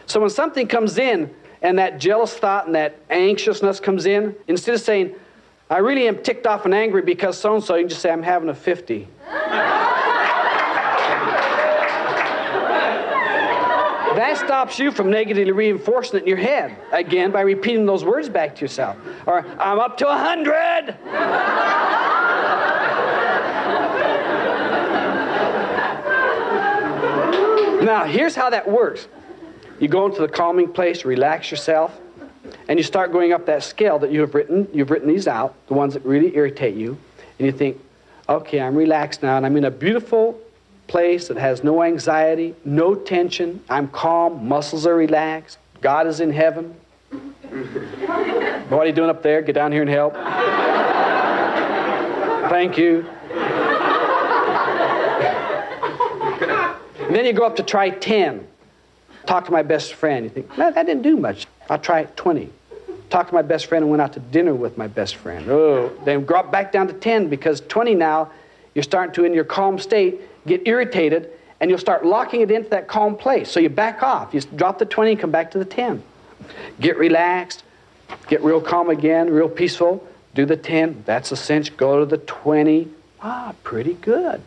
So when something comes in and that jealous thought and that anxiousness comes in, instead of saying, I really am ticked off and angry because so and so, you can just say, I'm having a 50. That stops you from negatively reinforcing it in your head again by repeating those words back to yourself. Or, I'm up to a hundred. now, here's how that works you go into the calming place, relax yourself, and you start going up that scale that you have written. You've written these out, the ones that really irritate you, and you think, okay, I'm relaxed now, and I'm in a beautiful place that has no anxiety, no tension. I'm calm, muscles are relaxed, God is in heaven. what are you doing up there? Get down here and help. Thank you. then you go up to try 10. Talk to my best friend. You think, no, that didn't do much. I'll try 20. Talk to my best friend and went out to dinner with my best friend. Oh, then drop back down to 10 because 20 now, you're starting to, in your calm state, get irritated, and you'll start locking it into that calm place. So you back off. You drop the 20 and come back to the 10. Get relaxed, get real calm again, real peaceful. Do the 10. That's a cinch. Go to the 20. Ah, pretty good.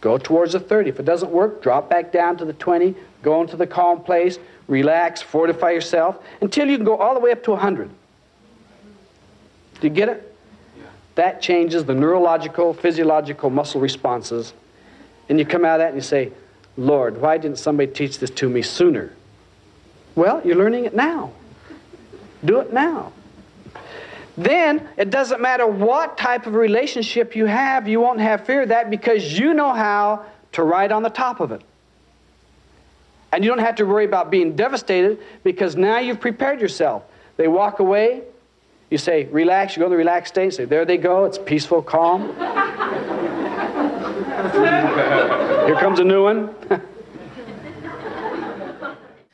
Go towards the 30. If it doesn't work, drop back down to the 20. Go into the calm place. Relax, fortify yourself until you can go all the way up to 100. Do you get it? That changes the neurological, physiological, muscle responses and you come out of that and you say, Lord, why didn't somebody teach this to me sooner? Well, you're learning it now. Do it now. Then it doesn't matter what type of relationship you have, you won't have fear of that because you know how to ride on the top of it. And you don't have to worry about being devastated because now you've prepared yourself. They walk away, you say, relax, you go to the relaxed state, say, there they go, it's peaceful, calm. Here comes a new one.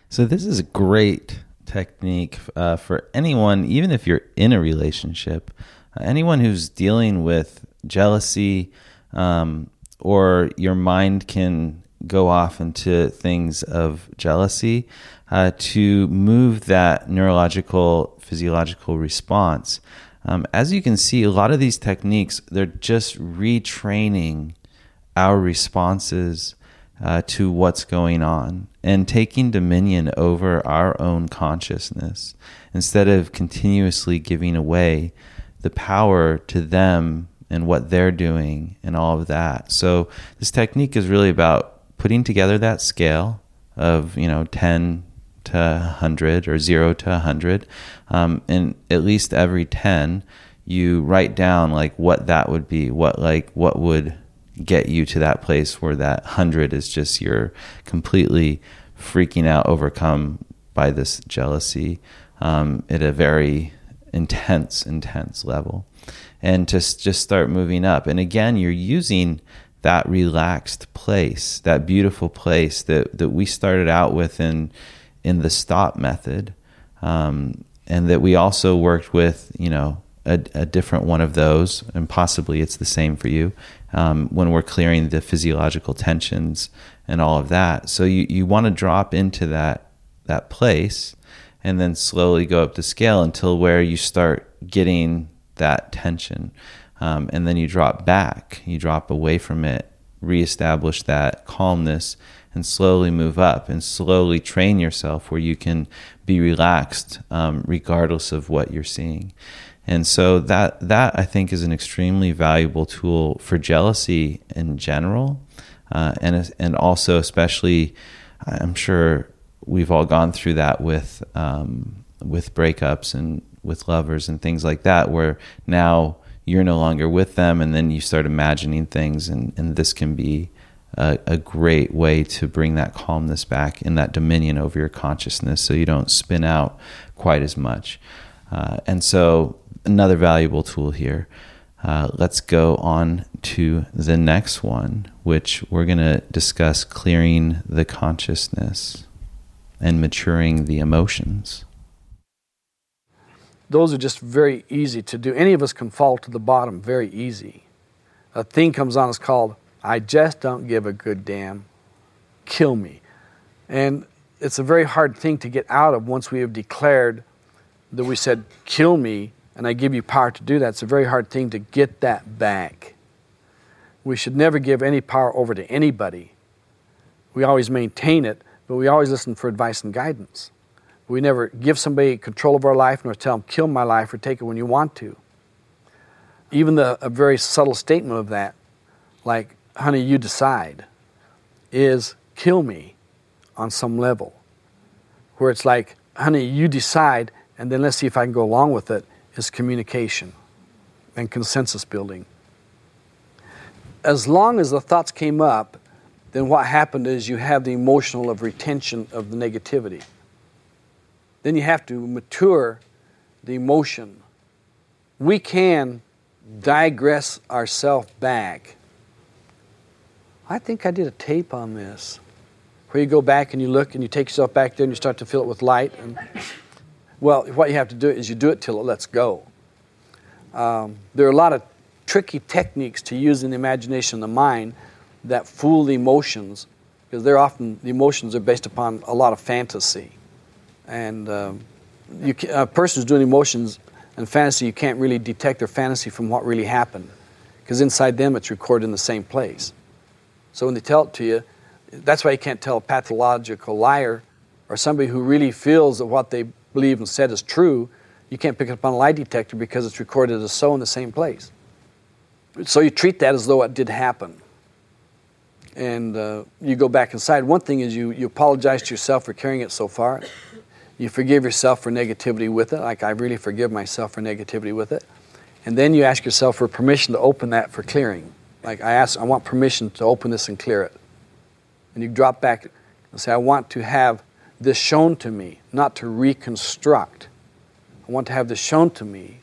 so, this is a great technique uh, for anyone, even if you're in a relationship, uh, anyone who's dealing with jealousy, um, or your mind can go off into things of jealousy, uh, to move that neurological, physiological response. Um, as you can see, a lot of these techniques, they're just retraining our responses uh, to what's going on and taking dominion over our own consciousness instead of continuously giving away the power to them and what they're doing and all of that. So this technique is really about putting together that scale of, you know, 10 to 100 or 0 to 100 um, and at least every 10 you write down like what that would be what like what would get you to that place where that 100 is just you're completely freaking out, overcome by this jealousy um, at a very intense, intense level. And to just start moving up. And again, you're using that relaxed place, that beautiful place that, that we started out with in, in the stop method. Um, and that we also worked with, you know, a, a, different one of those, and possibly it's the same for you um, when we're clearing the physiological tensions and all of that. So you, you want to drop into that that place and then slowly go up the scale until where you start getting that tension. Um, and then you drop back, you drop away from it, reestablish that calmness, and slowly move up and slowly train yourself where you can be relaxed um, regardless of what you're seeing. And so that that I think is an extremely valuable tool for jealousy in general, uh, and and also especially, I'm sure we've all gone through that with um, with breakups and with lovers and things like that, where now you're no longer with them, and then you start imagining things, and and this can be a, a, great way to bring that calmness back and that dominion over your consciousness, so you don't spin out quite as much. Uh, and so another valuable tool here. Uh, let's go on to the next one, which we're going to discuss clearing the consciousness and maturing the emotions. Those are just very easy to do. Any of us can fall to the bottom very easy. A thing comes on, it's called, I just don't give a good damn. Kill me. And it's a very hard thing to get out of once we have declared that we said, kill me, and I give you power to do that, it's a very hard thing to get that back. We should never give any power over to anybody. We always maintain it, but we always listen for advice and guidance. We never give somebody control of our life nor tell them, kill my life or take it when you want to. Even the, a very subtle statement of that, like, honey, you decide, is kill me on some level. Where it's like, honey, you decide, and then let's see if I can go along with it, is communication and consensus building. As long as the thoughts came up, then what happened is you have the emotional of retention of the negativity. Then you have to mature the emotion. We can digress ourselves back. I think I did a tape on this where you go back and you look and you take yourself back there and you start to fill it with light. And, well, what you have to do is you do it till it lets go. Um, there are a lot of tricky techniques to use in the imagination and the mind that fool the emotions because they're often the emotions are based upon a lot of fantasy and um, you, a person who's doing emotions and fantasy you can't really detect their fantasy from what really happened because inside them it's recorded in the same place so when they tell it to you that's why you can't tell a pathological liar or somebody who really feels that what they believe and said is true you can't pick it up on a lie detector because it's recorded as so in the same place so you treat that as though it did happen and uh, you go back inside. One thing is you, you apologize to yourself for carrying it so far. You forgive yourself for negativity with it, like I really forgive myself for negativity with it. And then you ask yourself for permission to open that for clearing. Like I ask, I want permission to open this and clear it. And you drop back and say, I want to have this shown to me, not to reconstruct. I want to have this shown to me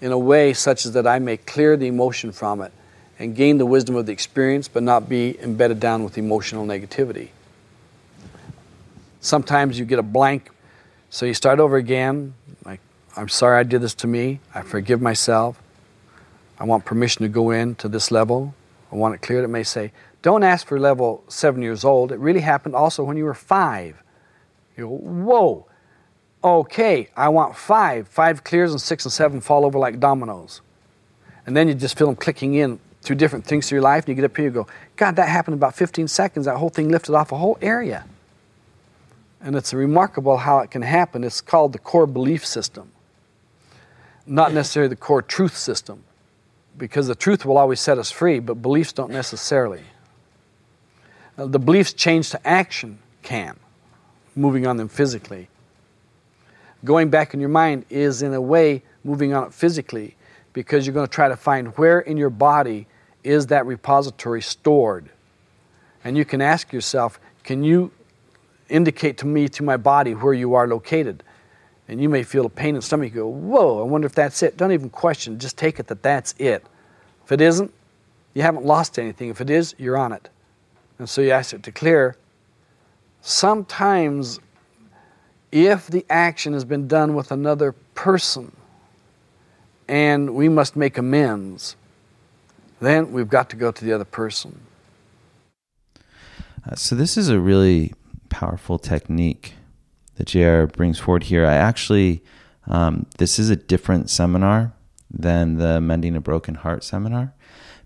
in a way such as that I may clear the emotion from it and gain the wisdom of the experience, but not be embedded down with emotional negativity. Sometimes you get a blank, so you start over again. Like, I'm sorry I did this to me. I forgive myself. I want permission to go in to this level. I want it cleared. It may say, don't ask for level seven years old. It really happened also when you were five. You go, whoa, okay, I want five. Five clears and six and seven fall over like dominoes. And then you just feel them clicking in through different things through your life, and you get up here you go, God, that happened in about 15 seconds. That whole thing lifted off a whole area. And it's remarkable how it can happen. It's called the core belief system, not necessarily the core truth system, because the truth will always set us free, but beliefs don't necessarily. Now, the beliefs change to action can, moving on them physically. Going back in your mind is, in a way, moving on it physically because you're going to try to find where in your body is that repository stored. And you can ask yourself, can you indicate to me, to my body, where you are located? And you may feel a pain in the stomach. You go, whoa, I wonder if that's it. Don't even question, just take it that that's it. If it isn't, you haven't lost anything. If it is, you're on it. And so you ask it to clear. Sometimes, if the action has been done with another person, and we must make amends, then we've got to go to the other person. Uh, so, this is a really powerful technique that JR brings forward here. I actually, um, this is a different seminar than the Mending a Broken Heart seminar.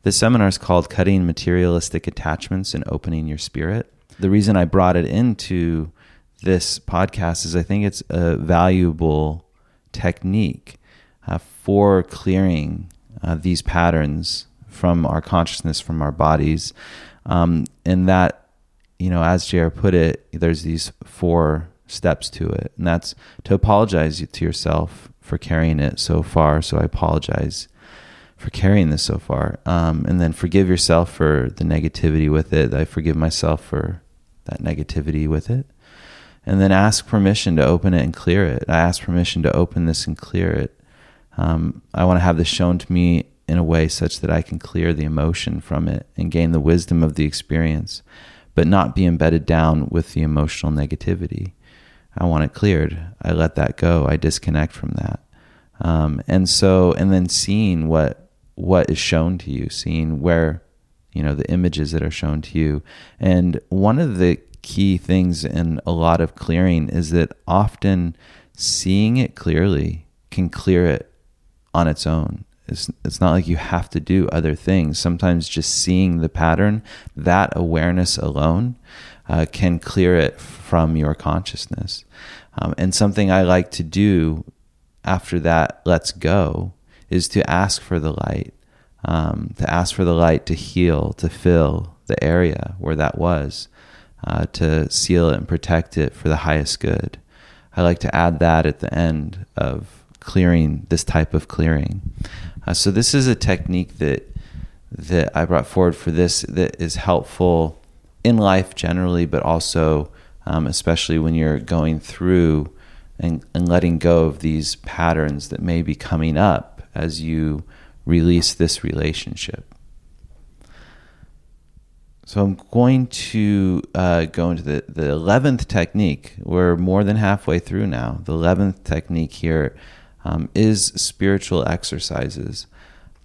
This seminar is called Cutting Materialistic Attachments and Opening Your Spirit. The reason I brought it into this podcast is I think it's a valuable technique uh, for clearing uh, these patterns from our consciousness, from our bodies. Um, and that, you know, as JR put it, there's these four steps to it. And that's to apologize to yourself for carrying it so far. So I apologize for carrying this so far. Um, and then forgive yourself for the negativity with it. I forgive myself for that negativity with it. And then ask permission to open it and clear it. I ask permission to open this and clear it. Um, I want to have this shown to me in a way such that I can clear the emotion from it and gain the wisdom of the experience, but not be embedded down with the emotional negativity. I want it cleared. I let that go. I disconnect from that. Um, and so, and then seeing what what is shown to you, seeing where you know the images that are shown to you, and one of the key things in a lot of clearing is that often seeing it clearly can clear it on its own. It's, it's not like you have to do other things. Sometimes just seeing the pattern, that awareness alone, uh, can clear it from your consciousness. Um, and something I like to do after that lets go is to ask for the light, um, to ask for the light to heal, to fill the area where that was, uh, to seal it and protect it for the highest good. I like to add that at the end of clearing this type of clearing. Uh, so this is a technique that that I brought forward for this that is helpful in life generally, but also um, especially when you're going through and, and letting go of these patterns that may be coming up as you release this relationship. So I'm going to uh, go into the, the 11th technique. We're more than halfway through now. The 11th technique here um, is spiritual exercises.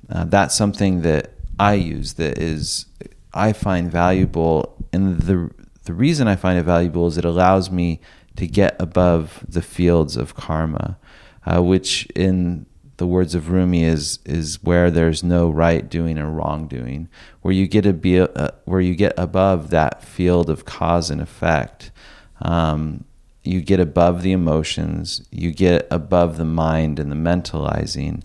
Uh, that's something that I use that is I find valuable, and the the reason I find it valuable is it allows me to get above the fields of karma, uh, which in the words of Rumi is is where there's no right doing or wrong doing, where you get a be uh, where you get above that field of cause and effect. Um, you get above the emotions, you get above the mind and the mentalizing,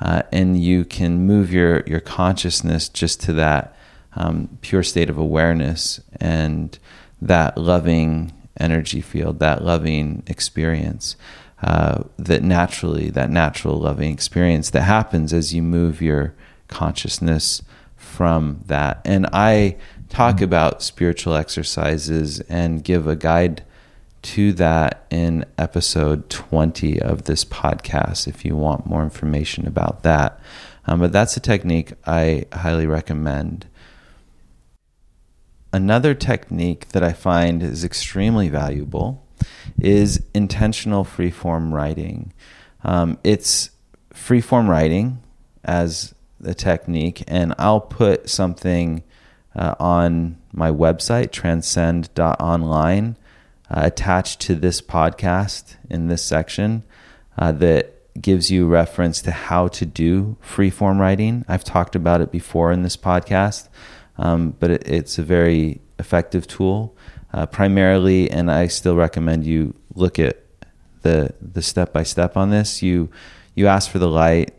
uh, and you can move your your consciousness just to that um, pure state of awareness and that loving energy field, that loving experience uh, that naturally, that natural loving experience that happens as you move your consciousness from that. And I talk about spiritual exercises and give a guide to that in episode 20 of this podcast if you want more information about that. Um, but that's a technique I highly recommend. Another technique that I find is extremely valuable is intentional freeform writing. Um, it's freeform writing as the technique, and I'll put something uh, on my website, transcend.online, uh, attached to this podcast in this section uh, that gives you reference to how to do freeform writing. I've talked about it before in this podcast, um, but it, it's a very effective tool uh, primarily, and I still recommend you look at the the step by step on this. You you ask for the light,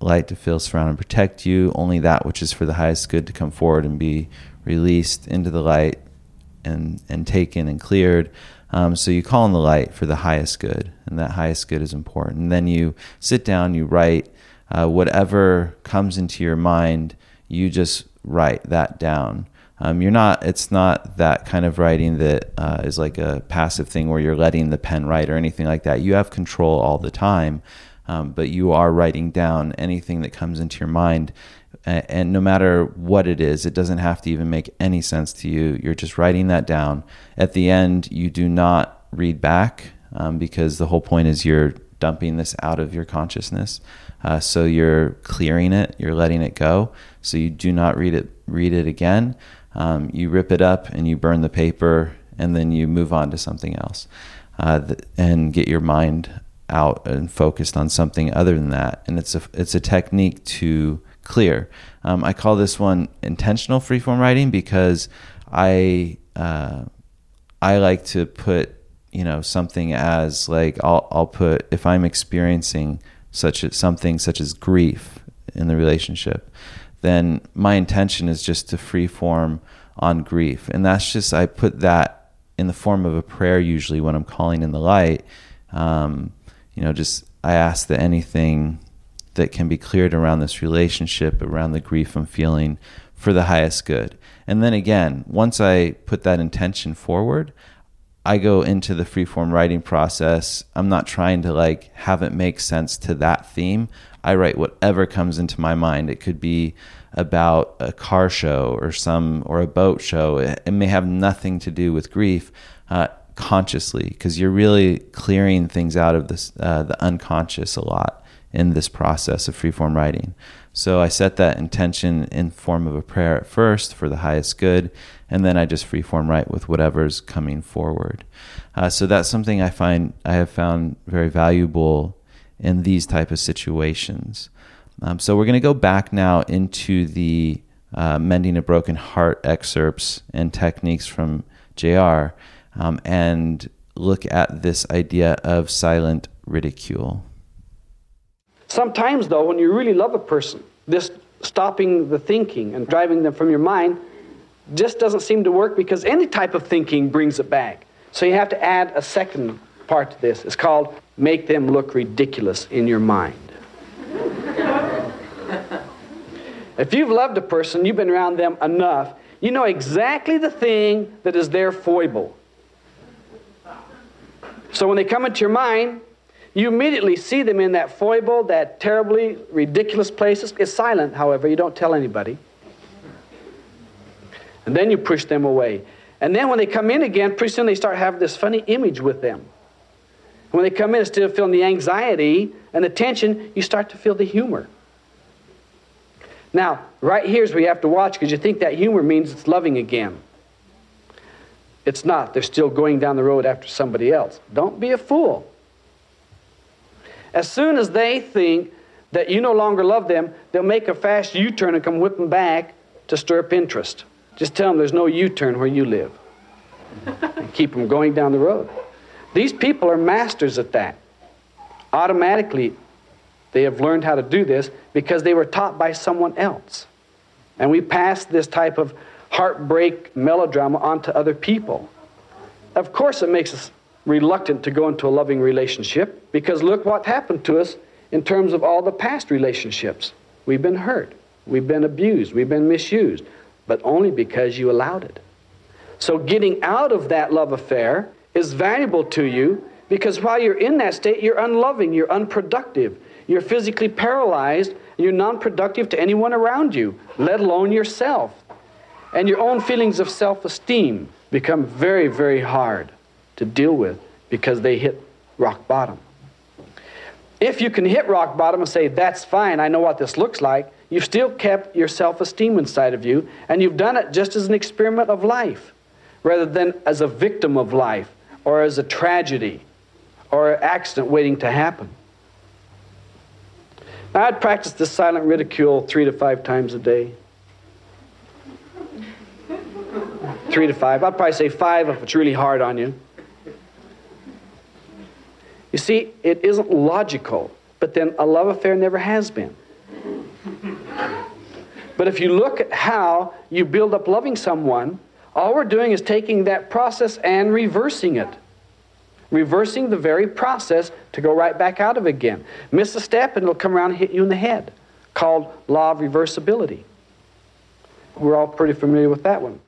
light to fill, surround, and protect you. Only that which is for the highest good to come forward and be released into the light and and taken and cleared. Um, so you call in the light for the highest good, and that highest good is important. And then you sit down, you write uh, whatever comes into your mind. You just write that down. Um, you're not. It's not that kind of writing that uh, is like a passive thing where you're letting the pen write or anything like that. You have control all the time, um, but you are writing down anything that comes into your mind. And, no matter what it is, it doesn't have to even make any sense to you. You're just writing that down. At the end, you do not read back um, because the whole point is you're dumping this out of your consciousness. Uh, so you're clearing it, you're letting it go. So you do not read it read it again um, you rip it up and you burn the paper and then you move on to something else uh, th- and get your mind out and focused on something other than that. And it's a it's a technique to clear. Um, I call this one intentional freeform writing because I uh, I like to put you know something as like I'll I'll put if I'm experiencing such a, something such as grief in the relationship then my intention is just to freeform on grief. And that's just, I put that in the form of a prayer usually when I'm calling in the light. Um, you know, just I ask that anything that can be cleared around this relationship, around the grief I'm feeling, for the highest good. And then again, once I put that intention forward, I go into the freeform writing process. I'm not trying to like have it make sense to that theme. I write whatever comes into my mind. It could be about a car show or some or a boat show. It, it may have nothing to do with grief uh, consciously because you're really clearing things out of this uh, the unconscious a lot in this process of freeform writing. So I set that intention in form of a prayer at first for the highest good, and then I just freeform write with whatever's coming forward. Uh, so that's something I find I have found very valuable in these type of situations. Um, so we're going to go back now into the uh, mending a broken heart excerpts and techniques from JR, um, and look at this idea of silent ridicule. Sometimes, though, when you really love a person, this stopping the thinking and driving them from your mind just doesn't seem to work because any type of thinking brings it back. So you have to add a second part to this. It's called make them look ridiculous in your mind. if you've loved a person, you've been around them enough, you know exactly the thing that is their foible. So when they come into your mind, you immediately see them in that foible, that terribly ridiculous place. It's silent, however, you don't tell anybody. And then you push them away. And then when they come in again, pretty soon they start having this funny image with them. When they come in, instead of feeling the anxiety and the tension, you start to feel the humor. Now, right here is where you have to watch because you think that humor means it's loving again. It's not. They're still going down the road after somebody else. Don't be a fool. As soon as they think that you no longer love them, they'll make a fast U turn and come whipping back to stir up interest. Just tell them there's no U turn where you live. and keep them going down the road. These people are masters at that. Automatically, they have learned how to do this because they were taught by someone else. And we pass this type of heartbreak melodrama onto other people. Of course, it makes us reluctant to go into a loving relationship because look what happened to us in terms of all the past relationships. We've been hurt, we've been abused, we've been misused, but only because you allowed it. So, getting out of that love affair is valuable to you because while you're in that state, you're unloving, you're unproductive, you're physically paralyzed, you're non productive to anyone around you, let alone yourself. And your own feelings of self esteem become very, very hard to deal with because they hit rock bottom. If you can hit rock bottom and say, That's fine, I know what this looks like, you've still kept your self esteem inside of you, and you've done it just as an experiment of life rather than as a victim of life or as a tragedy or an accident waiting to happen. Now, I'd practice this silent ridicule three to five times a day. Three to five. I'd probably say five if it's really hard on you. You see, it isn't logical, but then a love affair never has been. But if you look at how you build up loving someone, all we're doing is taking that process and reversing it. Reversing the very process to go right back out of it again. Miss a step and it'll come around and hit you in the head, called law of reversibility. We're all pretty familiar with that one.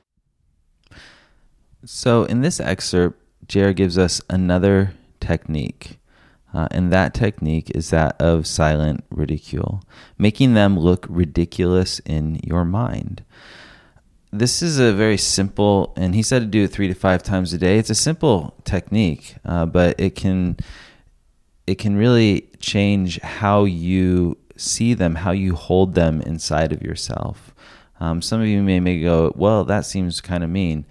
So, in this excerpt, JR gives us another technique. Uh, and that technique is that of silent ridicule, making them look ridiculous in your mind. This is a very simple, and he said to do it three to five times a day. It's a simple technique, uh, but it can it can really change how you see them, how you hold them inside of yourself. Um, some of you may, may go, well, that seems kind of mean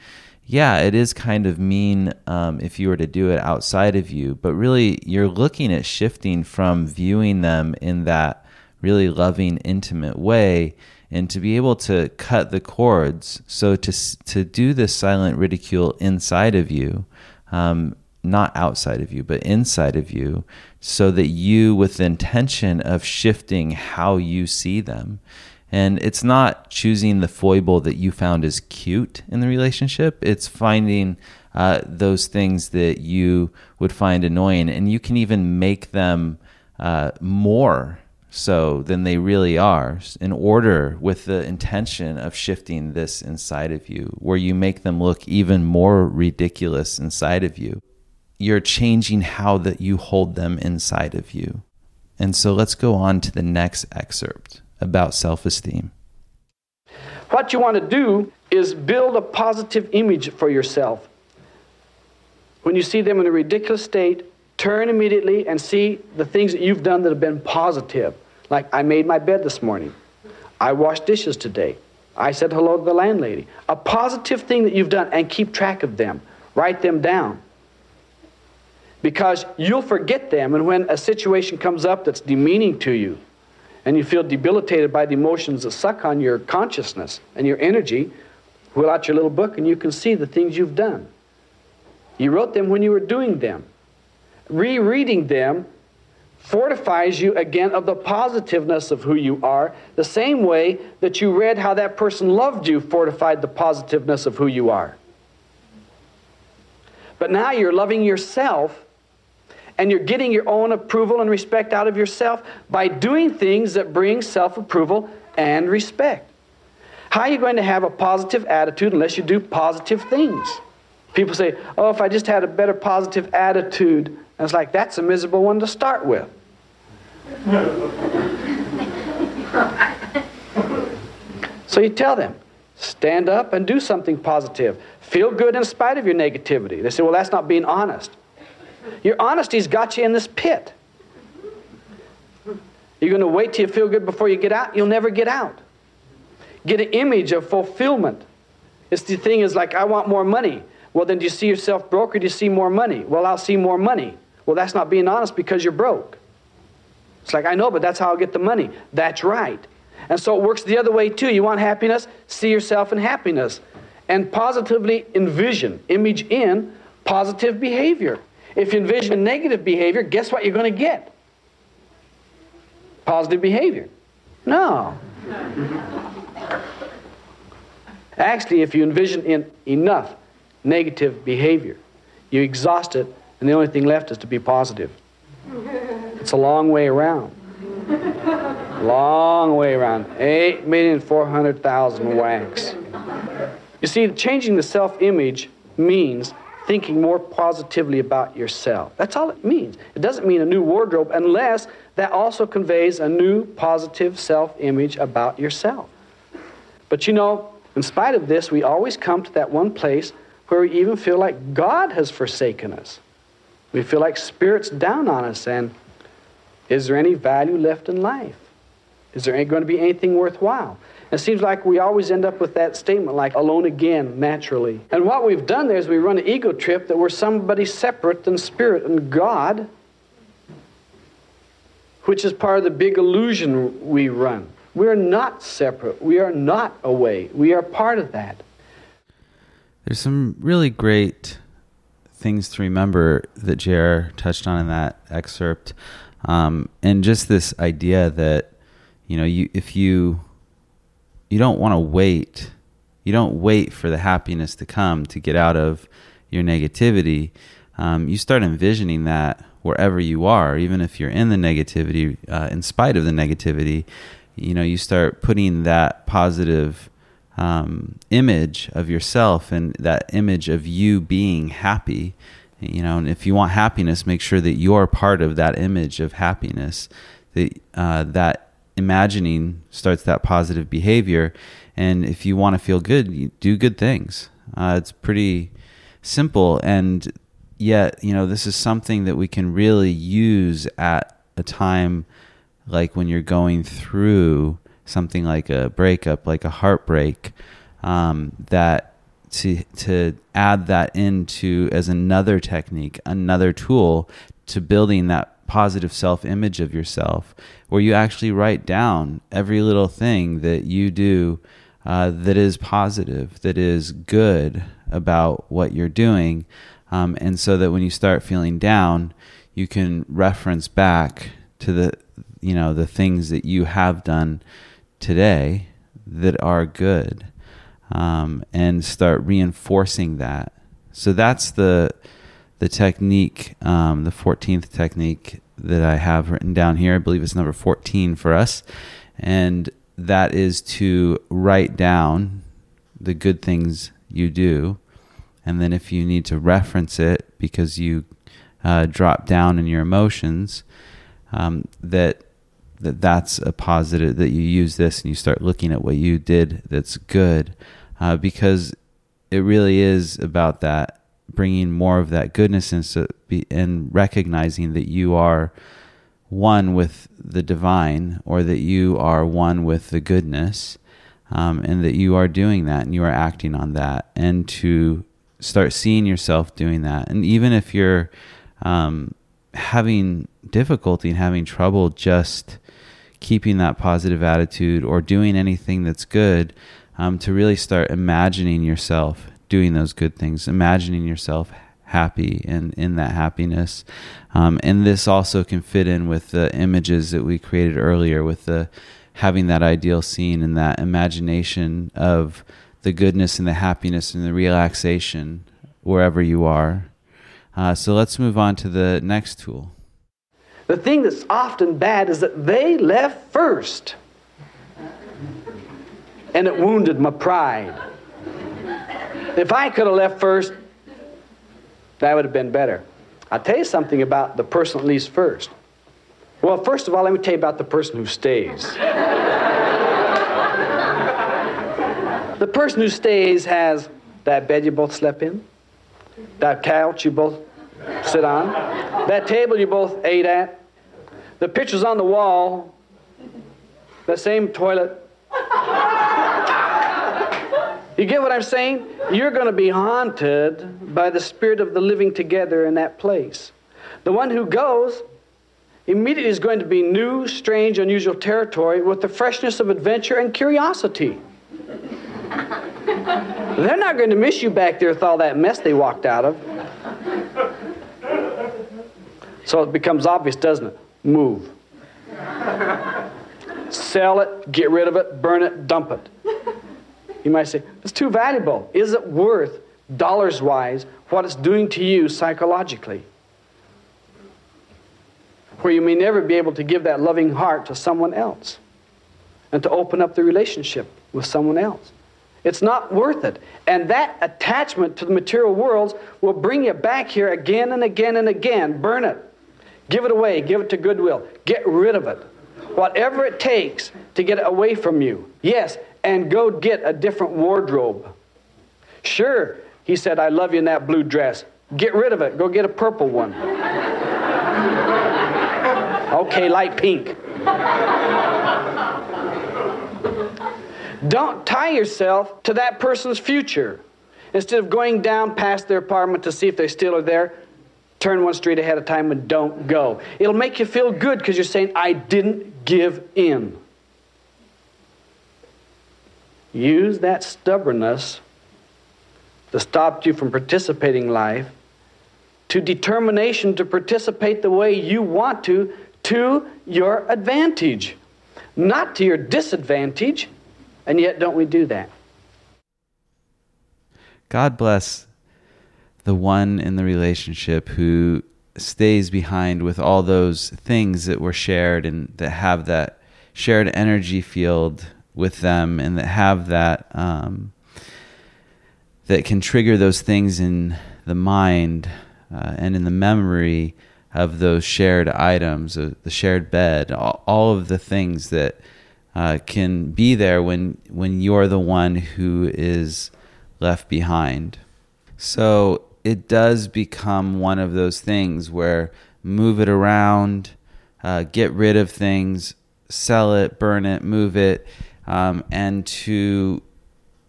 yeah, it is kind of mean um, if you were to do it outside of you, but really you're looking at shifting from viewing them in that really loving, intimate way and to be able to cut the cords. So to, to do this silent ridicule inside of you, um, not outside of you, but inside of you, so that you, with the intention of shifting how you see them, and it's not choosing the foible that you found as cute in the relationship. It's finding uh, those things that you would find annoying, and you can even make them uh, more so than they really are in order with the intention of shifting this inside of you, where you make them look even more ridiculous inside of you. You're changing how that you hold them inside of you. And so let's go on to the next excerpt about self esteem? What you want to do is build a positive image for yourself. When you see them in a ridiculous state, turn immediately and see the things that you've done that have been positive. Like, I made my bed this morning. I washed dishes today. I said hello to the landlady. A positive thing that you've done, and keep track of them. Write them down. Because you'll forget them, and when a situation comes up that's demeaning to you, and you feel debilitated by the emotions that suck on your consciousness and your energy, Pull out your little book and you can see the things you've done. You wrote them when you were doing them. Rereading them fortifies you again of the positiveness of who you are, the same way that you read how that person loved you fortified the positiveness of who you are. But now you're loving yourself and you're getting your own approval and respect out of yourself by doing things that bring self approval and respect. How are you going to have a positive attitude unless you do positive things? People say, oh, if I just had a better positive attitude. And it's like, that's a miserable one to start with. so you tell them, stand up and do something positive. Feel good in spite of your negativity. They say, well, that's not being honest. Your honesty's got you in this pit. You're going to wait till you feel good before you get out? You'll never get out. Get an image of fulfillment. It's the thing is like, I want more money. Well, then do you see yourself broke or do you see more money? Well, I'll see more money. Well, that's not being honest because you're broke. It's like, I know, but that's how I'll get the money. That's right. And so it works the other way too. You want happiness? See yourself in happiness. And positively envision, image in positive behavior. If you envision negative behavior, guess what you're going to get? Positive behavior. No. Actually, if you envision in enough negative behavior, you exhaust it, and the only thing left is to be positive. It's a long way around. Long way around. 8,400,000 whacks. You see, changing the self image means thinking more positively about yourself. That's all it means. It doesn't mean a new wardrobe unless that also conveys a new positive self image about yourself. But you know, in spite of this, we always come to that one place where we even feel like God has forsaken us. We feel like Spirit's down on us, and is there any value left in life? Is there going to be anything worthwhile? It seems like we always end up with that statement, like alone again, naturally. And what we've done there is we run an ego trip that we're somebody separate than Spirit and God, which is part of the big illusion we run. We're not separate. We are not away. We are part of that. There's some really great things to remember that JR touched on in that excerpt. Um, and just this idea that, you know, you if you you don't want to wait. You don't wait for the happiness to come to get out of your negativity. Um, you start envisioning that wherever you are, even if you're in the negativity, uh, in spite of the negativity, you know, you start putting that positive um, image of yourself and that image of you being happy. You know, and if you want happiness, make sure that you're part of that image of happiness. That uh, that imagining starts that positive behavior. And if you want to feel good, you do good things. Uh, it's pretty simple. And yet, you know, this is something that we can really use at a time like when you're going through something like a breakup, like a heartbreak, um, that to to add that into as another technique, another tool to building that positive self image of yourself, where you actually write down every little thing that you do uh, that is positive, that is good about what you're doing. Um, and so that when you start feeling down, you can reference back to the you know the things that you have done today that are good um, and start reinforcing that so that's the the technique, um, the 14th technique that I have written down here. I believe it's number 14 for us. And that is to write down the good things you do. And then if you need to reference it because you uh, drop down in your emotions, um, that that that's a positive that you use this and you start looking at what you did that's good uh, because it really is about that bringing more of that goodness and, and recognizing that you are one with the divine or that you are one with the goodness um, and that you are doing that and you are acting on that and to start seeing yourself doing that. And even if you're um, having difficulty and having trouble just keeping that positive attitude or doing anything that's good um, to really start imagining yourself doing those good things, imagining yourself happy and in that happiness. Um, and this also can fit in with the images that we created earlier with the having that ideal scene and that imagination of the goodness and the happiness and the relaxation wherever you are. Uh, so let's move on to the next tool. The thing that's often bad is that they left first. And it wounded my pride. If I could have left first, that would have been better. I'll tell you something about the person that leaves first. Well, first of all, let me tell you about the person who stays. the person who stays has that bed you both slept in, that couch you both sit on, that table you both ate at, the pictures on the wall, the same toilet. You get what I'm saying? You're going to be haunted by the spirit of the living together in that place. The one who goes immediately is going to be new, strange, unusual territory with the freshness of adventure and curiosity. They're not going to miss you back there with all that mess they walked out of. So it becomes obvious, doesn't it? Move. Sell it, get rid of it, burn it, dump it. You might say, it's too valuable. Is it worth, dollars wise, what it's doing to you psychologically? Where you may never be able to give that loving heart to someone else and to open up the relationship with someone else. It's not worth it. And that attachment to the material worlds will bring you back here again and again and again. Burn it. Give it away. Give it to Goodwill. Get rid of it. Whatever it takes to get it away from you. Yes, and go get a different wardrobe. Sure, he said, I love you in that blue dress. Get rid of it. Go get a purple one. okay, light pink. Don't tie yourself to that person's future. Instead of going down past their apartment to see if they still are there, turn one street ahead of time and don't go. It'll make you feel good because you're saying, I didn't give in. Use that stubbornness that stopped you from participating in life to determination to participate the way you want to to your advantage, not to your disadvantage. And yet, don't we do that? God bless the one in the relationship who stays behind with all those things that were shared and that have that shared energy field with them and that have that um, that can trigger those things in the mind uh, and in the memory of those shared items, uh, the shared bed, all, all, of the things that uh, can be there when when you're the one who is left behind. So it does become one of those things where move it around, uh, get rid of things, sell it, burn it, move it um, and to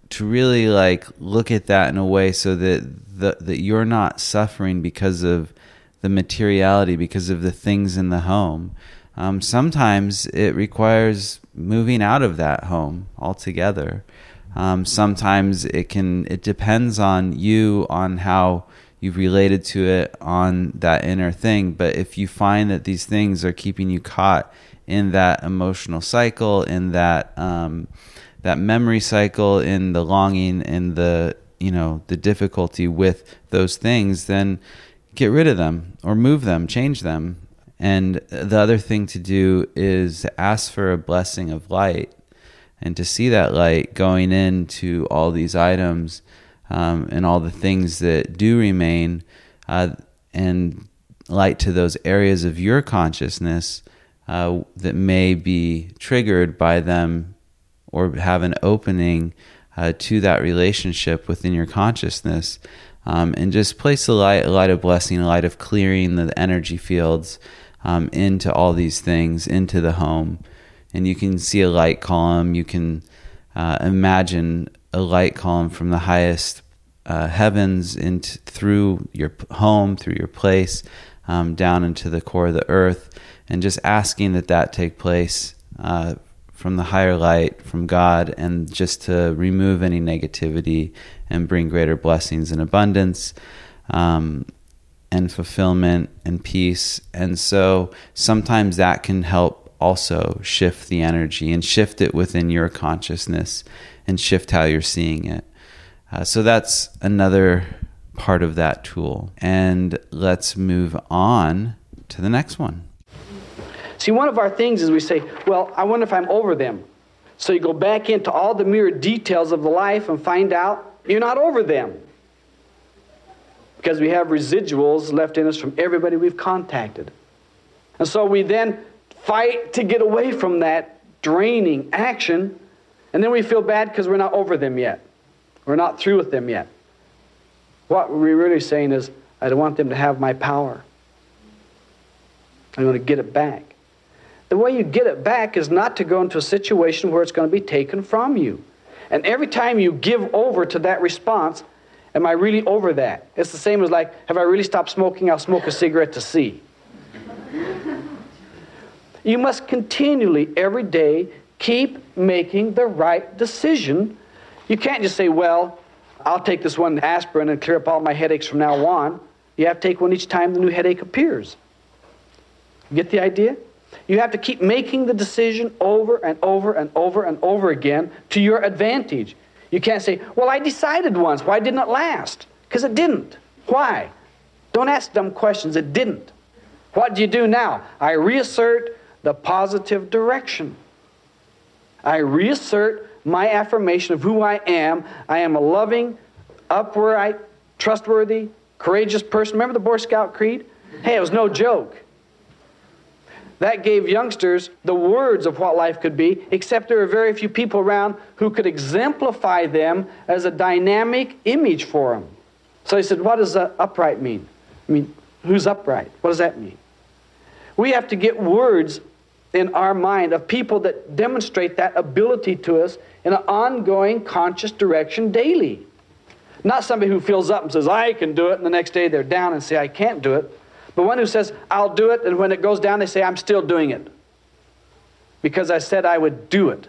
to really like look at that in a way so that the, that you're not suffering because of the materiality, because of the things in the home. Um, sometimes it requires moving out of that home altogether. Um, sometimes it can. It depends on you on how you've related to it on that inner thing. But if you find that these things are keeping you caught in that emotional cycle, in that um, that memory cycle, in the longing, in the you know the difficulty with those things, then get rid of them or move them, change them. And the other thing to do is ask for a blessing of light and to see that light going into all these items um, and all the things that do remain uh, and light to those areas of your consciousness uh, that may be triggered by them or have an opening uh, to that relationship within your consciousness. Um, and just place a light, a light of blessing, a light of clearing the energy fields um, into all these things, into the home. And you can see a light column. You can uh, imagine a light column from the highest uh, heavens into through your home, through your place, um, down into the core of the earth and just asking that that take place uh, from the higher light, from God, and just to remove any negativity and bring greater blessings and abundance. Um, and fulfillment and peace. And so sometimes that can help also shift the energy and shift it within your consciousness and shift how you're seeing it. Uh, so that's another part of that tool. And let's move on to the next one. See, one of our things is we say, well, I wonder if I'm over them. So you go back into all the mere details of the life and find out you're not over them. Because we have residuals left in us from everybody we've contacted. And so we then fight to get away from that draining action, and then we feel bad because we're not over them yet. We're not through with them yet. What we're really saying is, I don't want them to have my power. I'm going to get it back. The way you get it back is not to go into a situation where it's going to be taken from you. And every time you give over to that response, am I really over that? It's the same as like, have I really stopped smoking? I'll smoke a cigarette to see. You must continually, every day, keep making the right decision. You can't just say, well, I'll take this one aspirin and clear up all my headaches from now on. You have to take one each time the new headache appears. Get the idea? You have to keep making the decision over and over and over and over again to your advantage. You can't say, Well, I decided once. Why didn't it last? Because it didn't. Why? Don't ask dumb questions. It didn't. What do you do now? I reassert the positive direction. I reassert my affirmation of who I am. I am a loving, upright, trustworthy, courageous person. Remember the Boy Scout Creed? Hey, it was no joke. That gave youngsters the words of what life could be, except there were very few people around who could exemplify them as a dynamic image for them. So he said, What does uh, upright mean? I mean, who's upright? What does that mean? We have to get words in our mind of people that demonstrate that ability to us in an ongoing conscious direction daily. Not somebody who fills up and says, I can do it, and the next day they're down and say, I can't do it. But one who says, I'll do it, and when it goes down, they say, I'm still doing it. Because I said I would do it.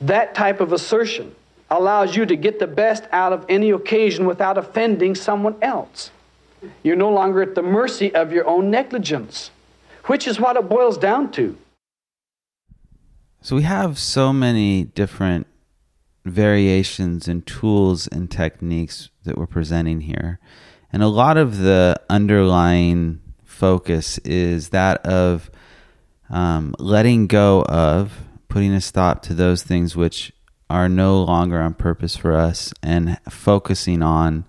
That type of assertion allows you to get the best out of any occasion without offending someone else. You're no longer at the mercy of your own negligence, which is what it boils down to. So we have so many different variations and tools and techniques that we're presenting here. And a lot of the underlying focus is that of um, letting go of, putting a stop to those things which are no longer on purpose for us and focusing on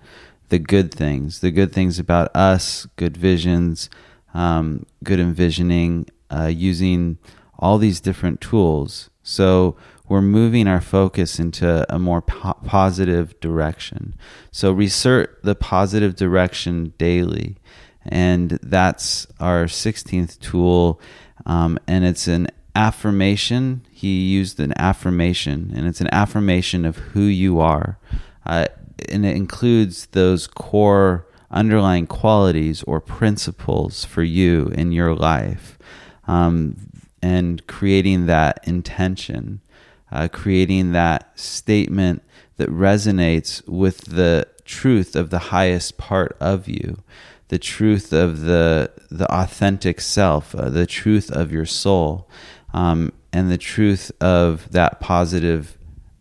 the good things, the good things about us, good visions, um, good envisioning, uh, using all these different tools. So we're moving our focus into a more po- positive direction. So reassert the positive direction daily. And that's our 16th tool. Um, and it's an affirmation. He used an affirmation, and it's an affirmation of who you are. Uh, and it includes those core underlying qualities or principles for you in your life um, and creating that intention uh, creating that statement that resonates with the truth of the highest part of you, the truth of the the authentic self, uh, the truth of your soul, um, and the truth of that positive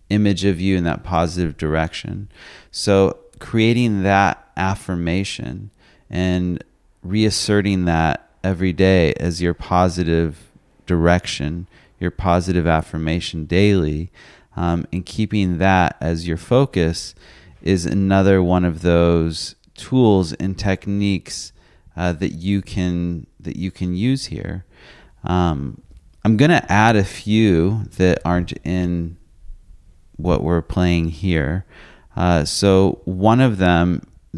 image of you in that positive direction. So creating that affirmation and reasserting that every day as your positive direction your positive affirmation daily um, and keeping that as your focus is another one of those tools and techniques uh, that you can that you can use here. Um, I'm going to add a few that aren't in what we're playing here. Uh, so one of them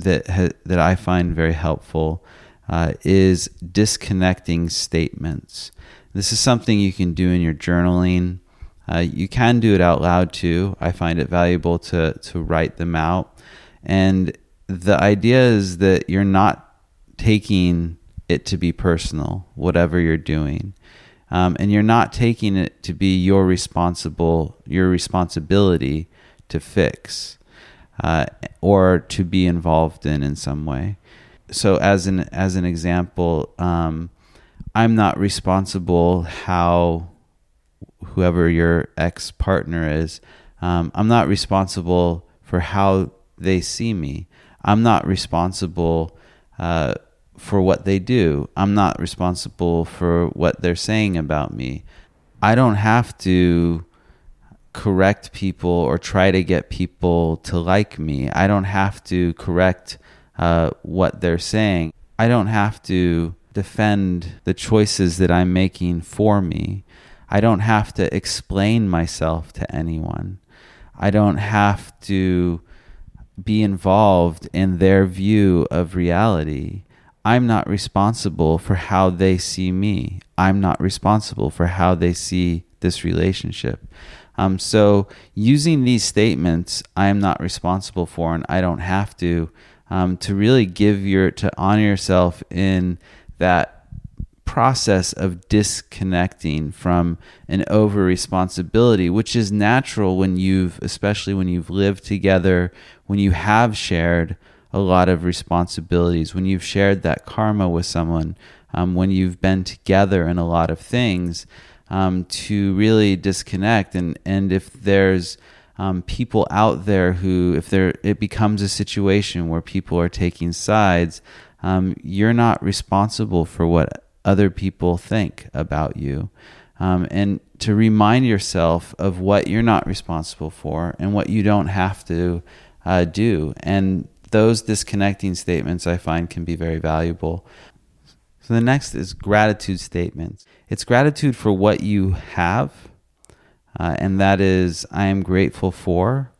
that ha- that I find very helpful uh, is disconnecting statements. This is something you can do in your journaling. Uh, you can do it out loud too. I find it valuable to to write them out. And the idea is that you're not taking it to be personal, whatever you're doing. um, and you're not taking it to be your responsible your responsibility to fix uh, or to be involved in in some way. So as an as an example, um, I'm not responsible how whoever your ex partner is. Um, I'm not responsible for how they see me. I'm not responsible uh, for what they do. I'm not responsible for what they're saying about me. I don't have to correct people or try to get people to like me. I don't have to correct uh, what they're saying. I don't have to defend the choices that I'm making for me. I don't have to explain myself to anyone. I don't have to be involved in their view of reality. I'm not responsible for how they see me. I'm not responsible for how they see this relationship. Um, so, using these statements, I am not responsible for, and I don't have to, um, to really give your, to honor yourself in that process of disconnecting from an over responsibility, which is natural when you've, especially when you've lived together, when you have shared a lot of responsibilities, when you've shared that karma with someone, um, when you've been together in a lot of things, um, to really disconnect. And, and if there's um, people out there who, if there, it becomes a situation where people are taking sides, um, you're not responsible for what other people think about you. Um, and to remind yourself of what you're not responsible for and what you don't have to uh, do. And those disconnecting statements I find can be very valuable. So the next is gratitude statements. It's gratitude for what you have, uh, and that is I am grateful for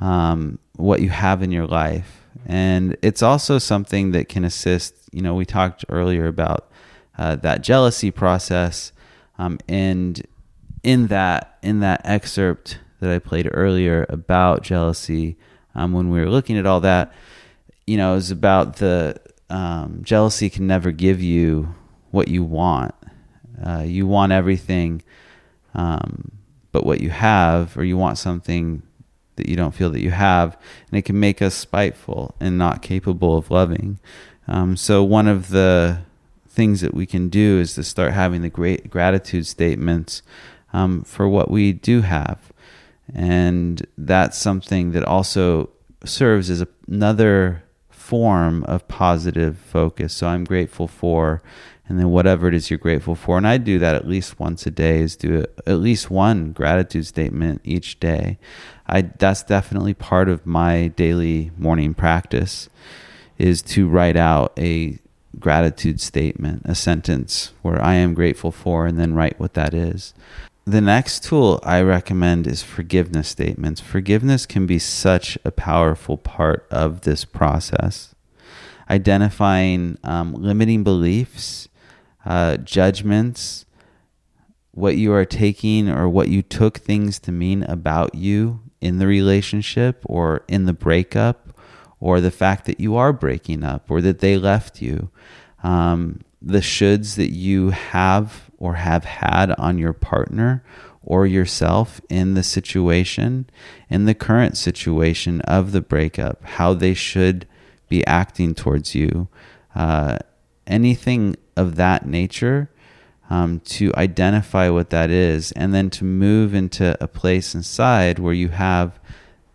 um, what you have in your life. And it's also something that can assist. You know, we talked earlier about uh, that jealousy process. Um, and in that in that excerpt that I played earlier about jealousy, um, when we were looking at all that, you know, it was about the um, jealousy can never give you what you want. Uh, you want everything, um, but what you have, or you want something that you don't feel that you have, and it can make us spiteful and not capable of loving. Um, so one of the things that we can do is to start having the great gratitude statements um, for what we do have. And that's something that also serves as another form of positive focus. So I'm grateful for, and then whatever it is you're grateful for. And I do that at least once a day, is do at least one gratitude statement each day. I that's definitely part of my daily morning practice is to write out a gratitude statement, a sentence where I am grateful for, and then write what that is. The next tool I recommend is forgiveness statements. Forgiveness can be such a powerful part of this process. Identifying um, limiting beliefs, uh, judgments, what you are taking or what you took things to mean about you in the relationship or in the breakup or the fact that you are breaking up or that they left you, um, the shoulds that you have or have had on your partner or yourself in the situation, in the current situation of the breakup, how they should be acting towards you, uh, anything of that nature. Um, to identify what that is, and then to move into a place inside where you have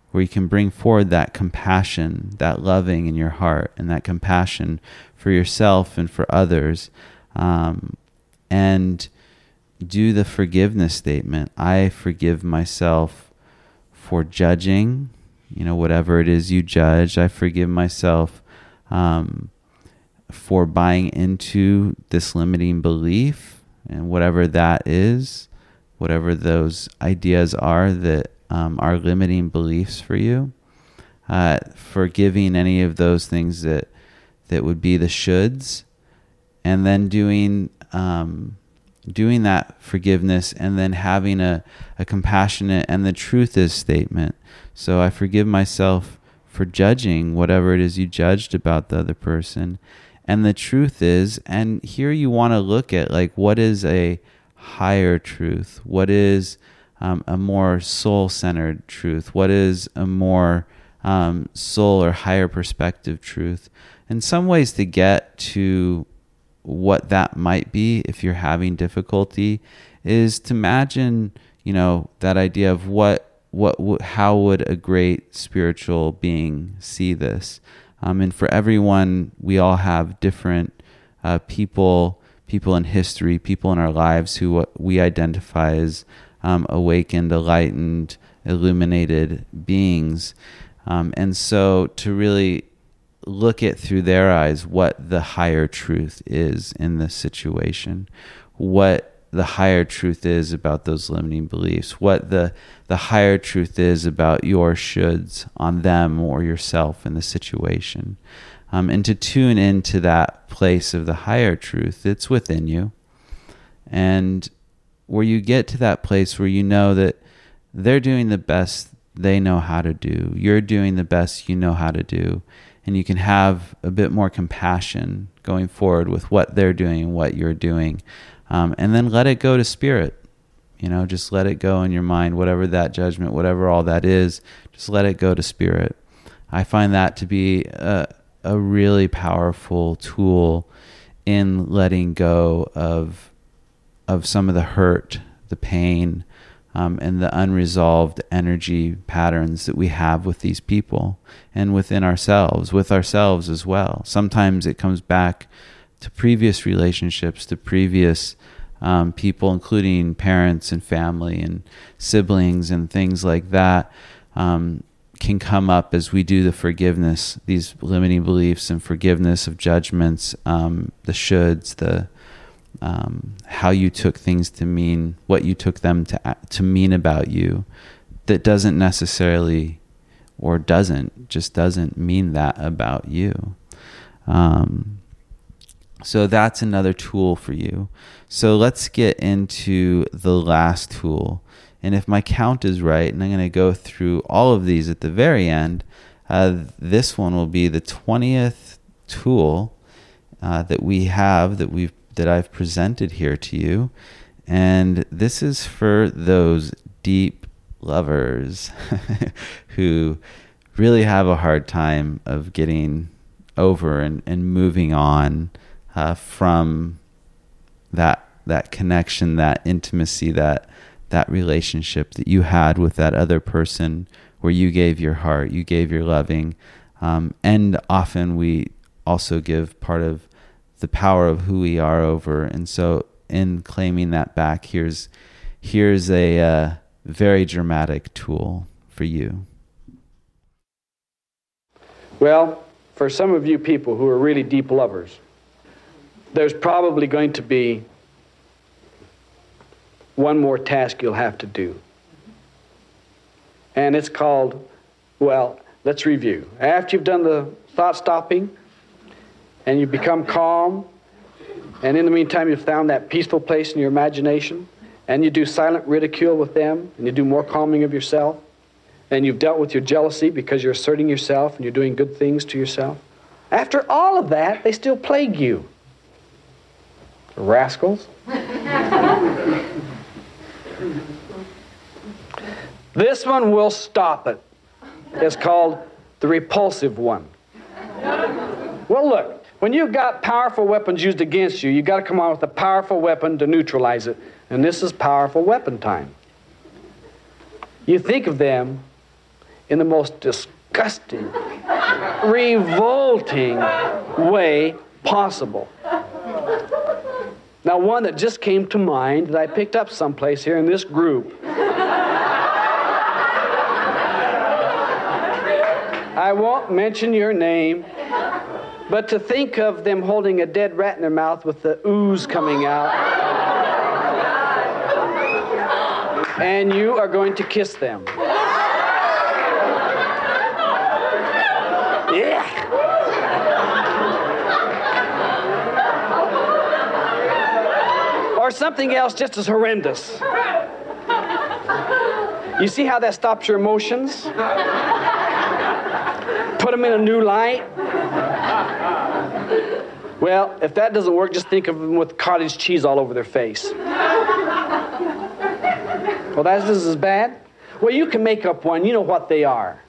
where you can bring forward that compassion, that loving in your heart, and that compassion for yourself and for others. Um, and do the forgiveness statement. I forgive myself for judging, you know, whatever it is you judge. I forgive myself um, for buying into this limiting belief and whatever that is, whatever those ideas are that um, are limiting beliefs for you, uh, forgiving any of those things that that would be the shoulds, and then doing um, doing that forgiveness, and then having a, a compassionate and the truth is statement. So I forgive myself for judging whatever it is you judged about the other person. And the truth is, and here you want to look at like what is a higher truth? What is um, a more soul centered truth? What is a more um, soul or higher perspective truth? In some ways, to get to what that might be if you're having difficulty is to imagine, you know, that idea of what what how would a great spiritual being see this? Um, and for everyone, we all have different uh, people, people in history, people in our lives who we identify as um, awakened, enlightened, illuminated beings. Um, and so to really look at through their eyes what the higher truth is in this situation, what the higher truth is about those limiting beliefs, what the the higher truth is about your shoulds on them or yourself in the situation, um, and to tune into that place of the higher truth it's within you, and where you get to that place where you know that they're doing the best they know how to do, you're doing the best you know how to do, and you can have a bit more compassion going forward with what they're doing and what you're doing um, and then let it go to spirit. You know, just let it go in your mind, whatever that judgment, whatever all that is, just let it go to spirit. I find that to be a, a really powerful tool in letting go of of some of the hurt, the pain, um, and the unresolved energy patterns that we have with these people and within ourselves, with ourselves as well. Sometimes it comes back to previous relationships, to previous um, people, including parents and family and siblings and things like that, um, can come up as we do the forgiveness, these limiting beliefs and forgiveness of judgments, um, the shoulds, the um, how you took things to mean, what you took them to to mean about you, that doesn't necessarily, or doesn't just doesn't mean that about you. Um, so that's another tool for you. So let's get into the last tool. And if my count is right, and I'm going to go through all of these at the very end, uh, this one will be the 20th tool uh, that we have that we've that I've presented here to you. And this is for those deep lovers who really have a hard time of getting over and, and moving on uh, from that that connection, that intimacy, that that relationship that you had with that other person, where you gave your heart, you gave your loving, um, and often we also give part of the power of who we are over. And so, in claiming that back, here's here's a uh, very dramatic tool for you. Well, for some of you people who are really deep lovers there's probably going to be one more task you'll have to do. And it's called, well, let's review. After you've done the thought stopping and you become calm, and in the meantime you've found that peaceful place in your imagination, and you do silent ridicule with them, and you do more calming of yourself, and you've dealt with your jealousy because you're asserting yourself and you're doing good things to yourself. After all of that, they still plague you rascals. this one will stop it. It's called the repulsive one. Well, look, when you've got powerful weapons used against you, you've got to come on with a powerful weapon to neutralize it. And this is powerful weapon time. You think of them in the most disgusting, revolting way possible. Now, one that just came to mind that I picked up someplace here in this group. I won't mention your name, but to think of them holding a dead rat in their mouth with the ooze coming out. and you are going to kiss them. Yeah. or something else just as horrendous. You see how that stops your emotions? Put them in a new light? Well, if that doesn't work, just think of them with cottage cheese all over their face. Well, that's just as bad. Well, you can make up one. You know what they are.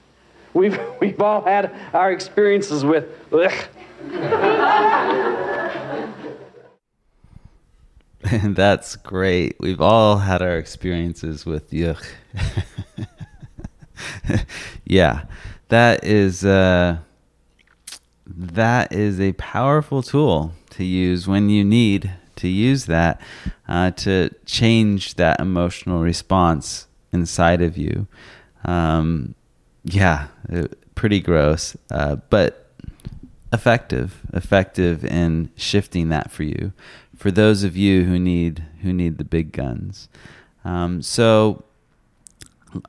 We've, we've all had our experiences with. And that's great. We've all had our experiences with yuck. yeah, that is uh, that is a powerful tool to use when you need to use that uh, to change that emotional response inside of you. Um, yeah, pretty gross, uh, but effective. Effective in shifting that for you for those of you who need who need the big guns. Um, so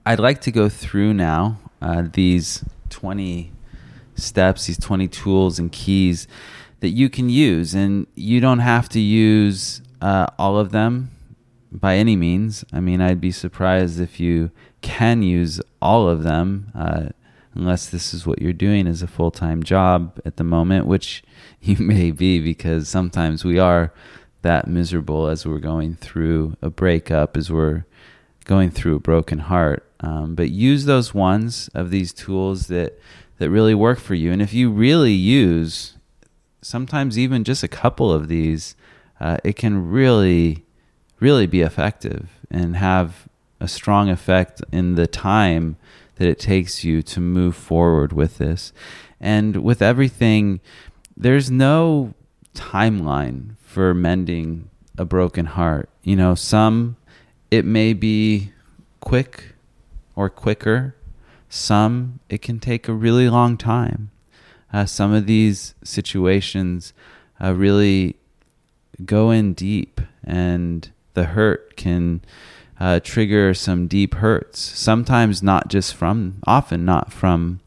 I'd like to go through now uh, these 20 steps, these 20 tools and keys that you can use, and you don't have to use uh, all of them by any means. I mean, I'd be surprised if you can use all of them. Uh, unless this is what you're doing as a full time job at the moment, which you may be because sometimes we are that miserable as we're going through a breakup, as we're going through a broken heart. Um, but use those ones of these tools that that really work for you. And if you really use sometimes even just a couple of these, uh, it can really, really be effective and have a strong effect in the time that it takes you to move forward with this. And with everything, there's no timeline for mending a broken heart. You know, some it may be quick or quicker. Some it can take a really long time. Uh, some of these situations uh, really go in deep, and the hurt can uh, trigger some deep hurts. Sometimes not just from, often not from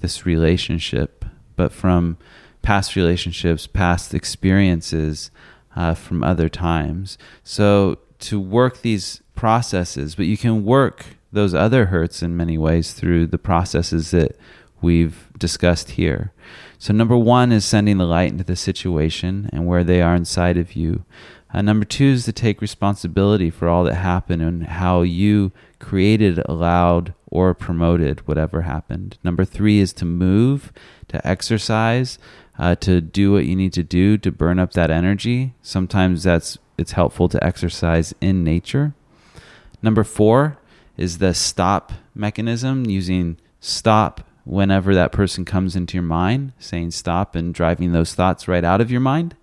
this relationship, but from past relationships, past experiences uh, from other times. So to work these processes, but you can work those other hurts in many ways through the processes that we've discussed here. So, number one is sending the light into the situation and where they are inside of you. Uh, number two is to take responsibility for all that happened and how you created, allowed, or promoted whatever happened. Number three is to move, to exercise, uh, to do what you need to do to burn up that energy. Sometimes that's it's helpful to exercise in nature. Number four is the stop mechanism, using stop whenever that person comes into your mind, saying stop and driving those thoughts right out of your mind.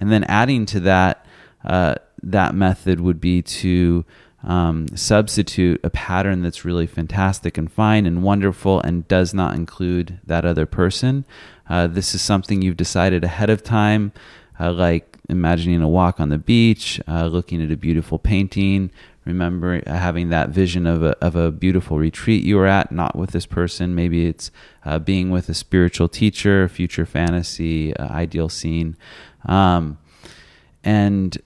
And then adding to that, uh, that method would be to um, substitute a pattern that's really fantastic and fine and wonderful and does not include that other person. Uh, this is something you've decided ahead of time, uh, like imagining a walk on the beach, uh, looking at a beautiful painting, remember uh, having that vision of a, of a beautiful retreat you were at, not with this person. Maybe it's uh, being with a spiritual teacher, future fantasy, ideal scene. Um, and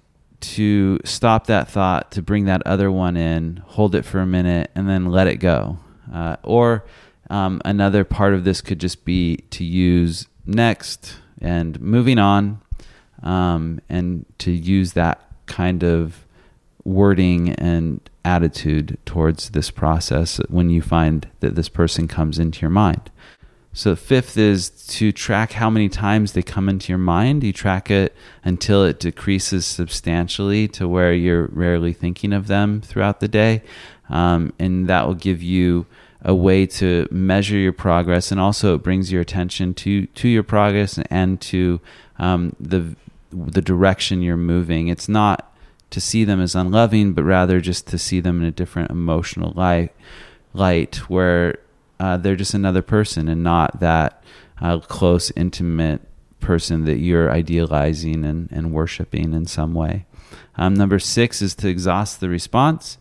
to stop that thought, to bring that other one in, hold it for a minute, and then let it go. Uh, or um, another part of this could just be to use next and moving on, um, and to use that kind of wording and attitude towards this process when you find that this person comes into your mind. So, fifth is to track how many times they come into your mind. You track it until it decreases substantially to where you're rarely thinking of them throughout the day. Um, and that will give you a way to measure your progress. And also, it brings your attention to, to your progress and to um, the, the direction you're moving. It's not to see them as unloving, but rather just to see them in a different emotional light, light where uh, they're just another person and not that uh, close, intimate person that you're idealizing and, and worshiping in some way. Um, number six is to exhaust the response.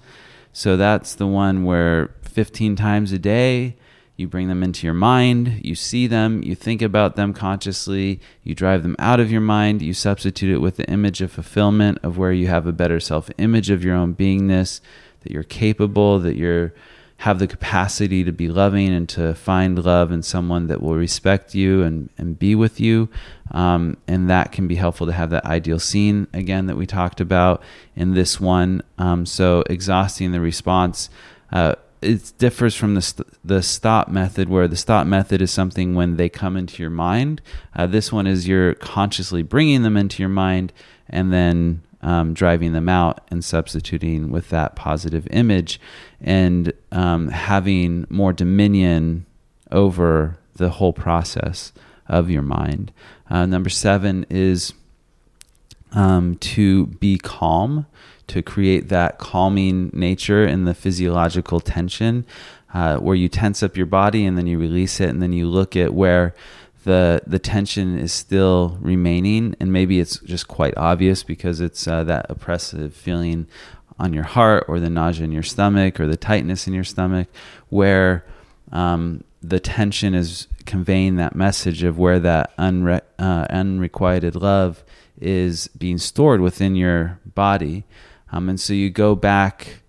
So that's the one where 15 times a day you bring them into your mind, you see them, you think about them consciously, you drive them out of your mind, you substitute it with the image of fulfillment of where you have a better self image of your own beingness, that you're capable, that you're have the capacity to be loving and to find love in someone that will respect you and, and be with you. Um, and that can be helpful to have that ideal scene again that we talked about in this one. Um, so, exhausting the response. Uh, it differs from the st- the stop method, where the stop method is something when they come into your mind. Uh, this one is you're consciously bringing them into your mind and then um, driving them out and substituting with that positive image and um, having more dominion over the whole process of your mind. Uh, number seven is um, to be calm, to create that calming nature in the physiological tension, uh, where you tense up your body and then you release it, and then you look at where the the tension is still remaining, and maybe it's just quite obvious because it's uh, that oppressive feeling on your heart, or the nausea in your stomach, or the tightness in your stomach, where um, the tension is conveying that message of where that unre- uh, unrequited love is being stored within your body, um, and so you go back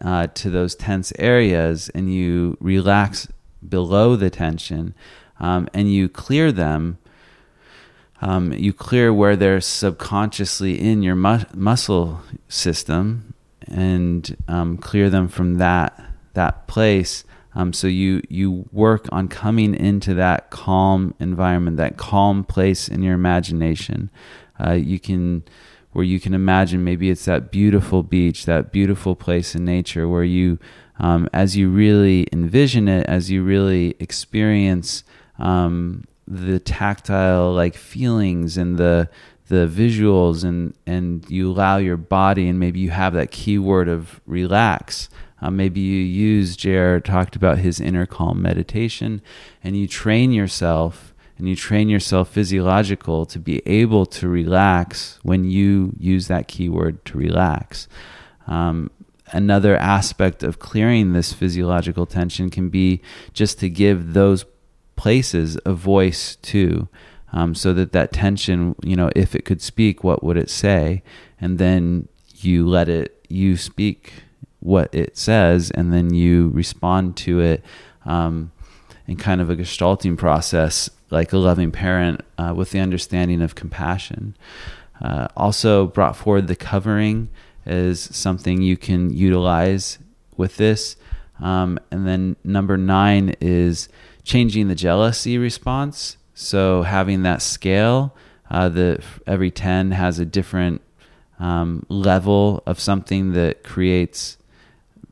uh, to those tense areas and you relax below the tension um, and you clear them. Um, you clear where they're subconsciously in your mu- muscle system, and um, clear them from that that place. Um, so you you work on coming into that calm environment, that calm place in your imagination. Uh, you can where you can imagine maybe it's that beautiful beach, that beautiful place in nature where you, um, as you really envision it, as you really experience um, the tactile like feelings and the the visuals and and you allow your body and maybe you have that key word of relax. Uh, maybe you use Jared talked about his inner calm meditation and you train yourself and you train yourself physiological to be able to relax when you use that keyword to relax. Um, another aspect of clearing this physiological tension can be just to give those places a voice too um, so that that tension you know if it could speak what would it say? And then you let it you speak what it says and then you respond to it um, in kind of a gestalting process like a loving parent uh, with the understanding of compassion uh, also brought forward the covering as something you can utilize with this um, and then number nine is changing the jealousy response. So having that scale, uh, the every ten has a different um, level of something that creates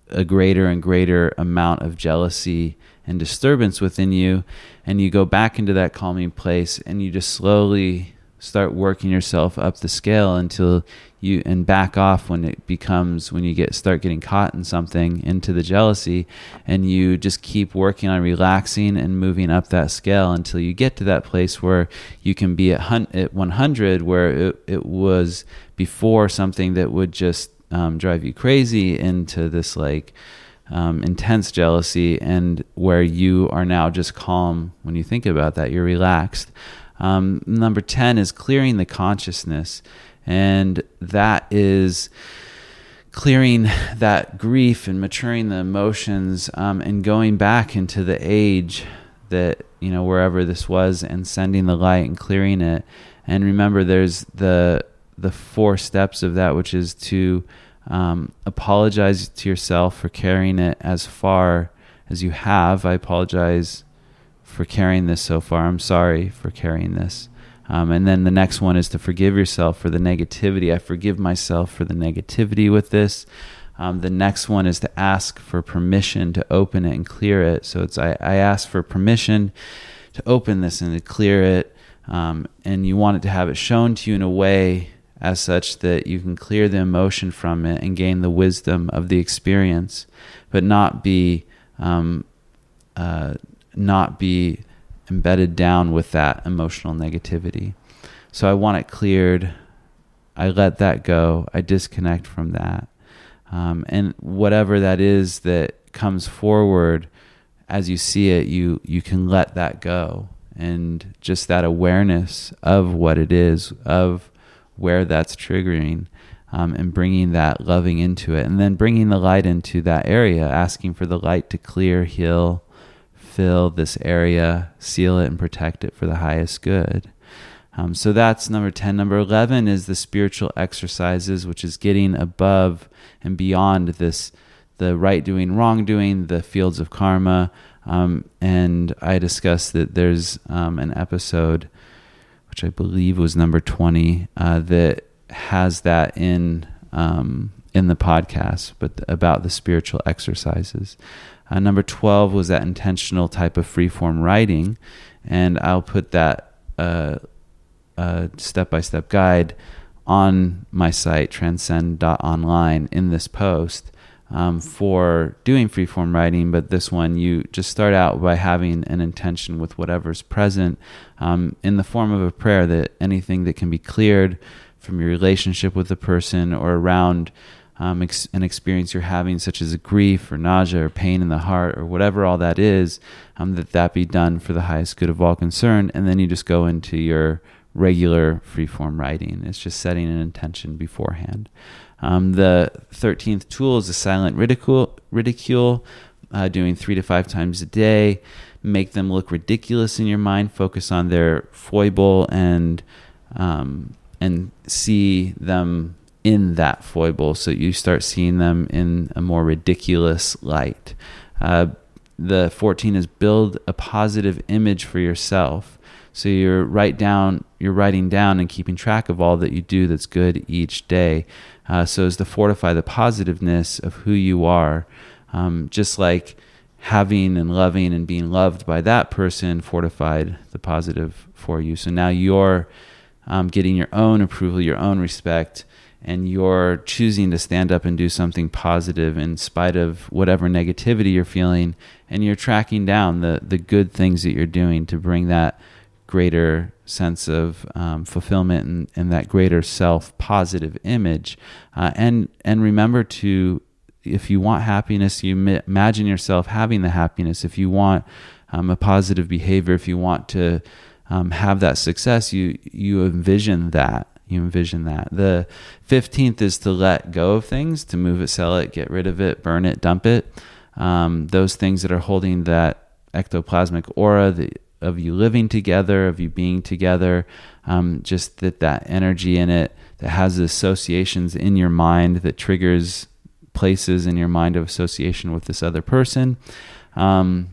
a greater and greater amount of jealousy and disturbance within you, and you go back into that calming place, and you just slowly start working yourself up the scale until you and back off when it becomes when you get start getting caught in something into the jealousy and you just keep working on relaxing and moving up that scale until you get to that place where you can be at, hun- at 100 where it, it was before something that would just um, drive you crazy into this like um, intense jealousy and where you are now just calm when you think about that you're relaxed. Um, number 10 is clearing the consciousness and that is clearing that grief and maturing the emotions um, and going back into the age that you know wherever this was and sending the light and clearing it. And remember there's the the four steps of that which is to um, apologize to yourself for carrying it as far as you have i apologize for carrying this so far i'm sorry for carrying this um, and then the next one is to forgive yourself for the negativity. I forgive myself for the negativity with this. Um, the next one is to ask for permission to open it and clear it. So it's I, I ask for permission to open this and to clear it. Um, and you want it to have it shown to you in a way as such that you can clear the emotion from it and gain the wisdom of the experience, but not be um, uh, not be embedded down with that emotional negativity. So I want it cleared. I let that go. I disconnect from that. Um, and whatever that is that comes forward as you see it, you, you can let that go. And just that awareness of what it is, of where that's triggering, um, and bringing that loving into it, and then bringing the light into that area, asking for the light to clear, heal, fill this area, seal it, and protect it for the highest good. Um, so that's number 10. Number 11 is the spiritual exercises, which is getting above and beyond this the right doing, wrong doing, the fields of karma. Um, and I discussed that there's um, an episode, which I believe was number 20, uh, that has that in um, in the podcast, but about the spiritual exercises. Uh, number 12 was that intentional type of freeform writing. And I'll put that step by step guide on my site, transcend.online, in this post um, for doing freeform writing, but this one you just start out by having an intention with whatever's present um, in the form of a prayer that anything that can be cleared from your relationship with the person or around um, ex- an experience you're having, such as grief or nausea or pain in the heart or whatever all that is, um, that that be done for the highest good of all concerned, and then you just go into your regular freeform writing. It's just setting an intention beforehand. Um, the 13th tool is a silent ridicule, ridicule uh, doing three to five times a day. Make them look ridiculous in your mind. Focus on their foible and um, and see them in that foible, so you start seeing them in a more ridiculous light. Uh, the 14 is build a positive image for yourself. So you're write down, you're writing down and keeping track of all that you do that's good each day uh, so as to fortify the positiveness of who you are, um, just like having and loving and being loved by that person fortified the positive for you. So now you're um, getting your own approval, your own respect, and you're choosing to stand up and do something positive in spite of whatever negativity you're feeling, and you're tracking down the the good things that you're doing to bring that greater sense of um, fulfillment and, and, that greater self positive image. Uh, and and remember to if you want happiness, you imagine yourself having the happiness. If you want um, a positive behavior, if you want to um, have that success, you you envision that. You envision that. The fifteenth is to let go of things, to move it, sell it, get rid of it, burn it, dump it. Um, those things that are holding that ectoplasmic aura, the of you living together, of you being together, um, just that that energy in it that has associations in your mind that triggers places in your mind of association with this other person. Um,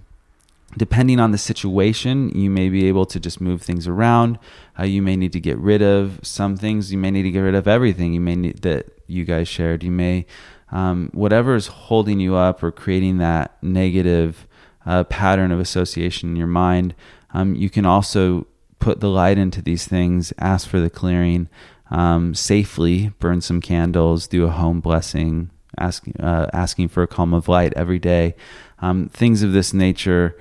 depending on the situation, you may be able to just move things around. Uh, you may need to get rid of some things. You may need to get rid of everything. You may need that you guys shared. You may um, whatever is holding you up or creating that negative uh, pattern of association in your mind. Um, you can also put the light into these things, ask for the clearing um, safely, burn some candles, do a home blessing, ask, uh, asking for a column of light every day. Um, things of this nature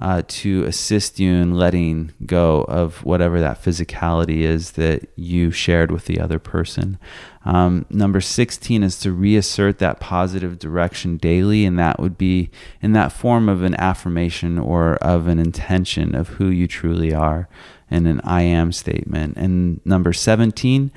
uh, to assist you in letting go of whatever that physicality is that you shared with the other person. Um, number 16 is to reassert that positive direction daily, and that would be in that form of an affirmation or of an intention of who you truly are in an I am statement. And number 17,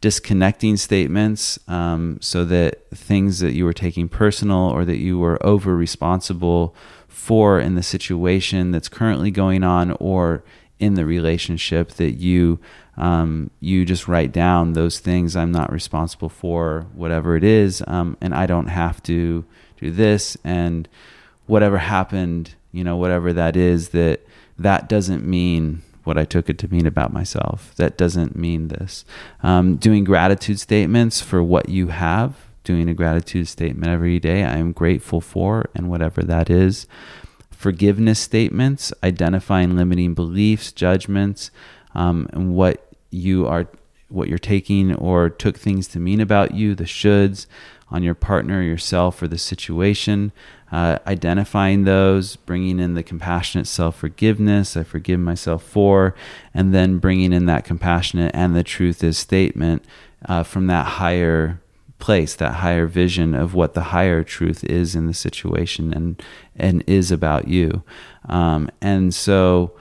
disconnecting statements um, so that things that you were taking personal or that you were over responsible for in the situation that's currently going on or in the relationship that you um, you just write down those things I'm not responsible for whatever it is um, and I don't have to do this and whatever happened you know whatever that is that that doesn't mean what I took it to mean about myself. That doesn't mean this. Um, doing gratitude statements for what you have doing a gratitude statement every day I am grateful for, and whatever that is. Forgiveness statements, identifying limiting beliefs, judgments, um, and what you are, what you're taking or took things to mean about you, the shoulds on your partner, yourself, or the situation. Uh, identifying those, bringing in the compassionate self forgiveness, I forgive myself for, and then bringing in that compassionate and the truth is statement uh, from that higher place, that higher vision of what the higher truth is in the situation and and is about you. Um, and so,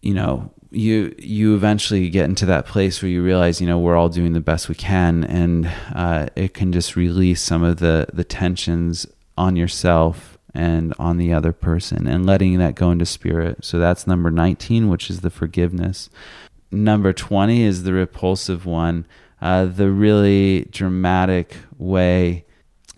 you know, you you eventually get into that place where you realize you know we're all doing the best we can and uh, it can just release some of the the tensions on yourself and on the other person and letting that go into spirit. So that's number 19 which is the forgiveness. Number 20 is the repulsive one uh, the really dramatic way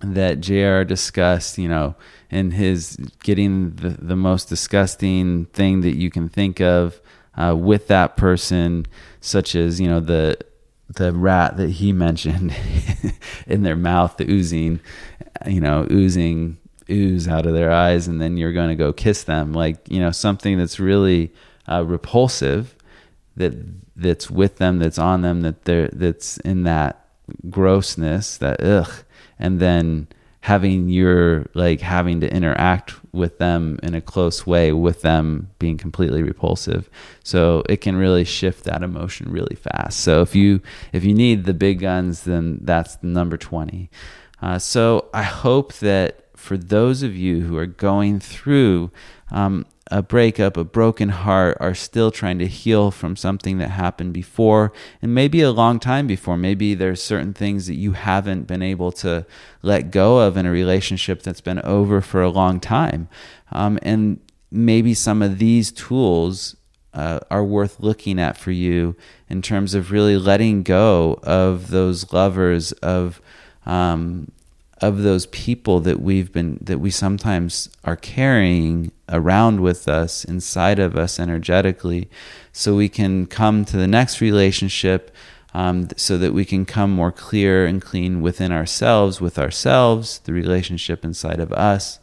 that JR discussed, you know, in his getting the, the most disgusting thing that you can think of uh, with that person, such as, you know, the the rat that he mentioned in their mouth, the oozing, you know, oozing ooze out of their eyes, and then you're going to go kiss them, like you know, something that's really uh, repulsive that that's with them, that's on them, that they're that's in that grossness, that ugh, and then having your like having to interact with them in a close way with them being completely repulsive. So it can really shift that emotion really fast. So if you if you need the big guns then that's number 20 uh, so i hope that for those of you who are going through um, a breakup, a broken heart, are still trying to heal from something that happened before and maybe a long time before. Maybe there's certain things that you haven't been able to let go of in a relationship that's been over for a long time. Um, and maybe some of these tools uh, are worth looking at for you in terms of really letting go of those lovers of um, of those people that we've been that we sometimes are carrying around with us inside of us energetically so we can come to the next relationship um, so that we can come more clear and clean within ourselves with ourselves the relationship inside of us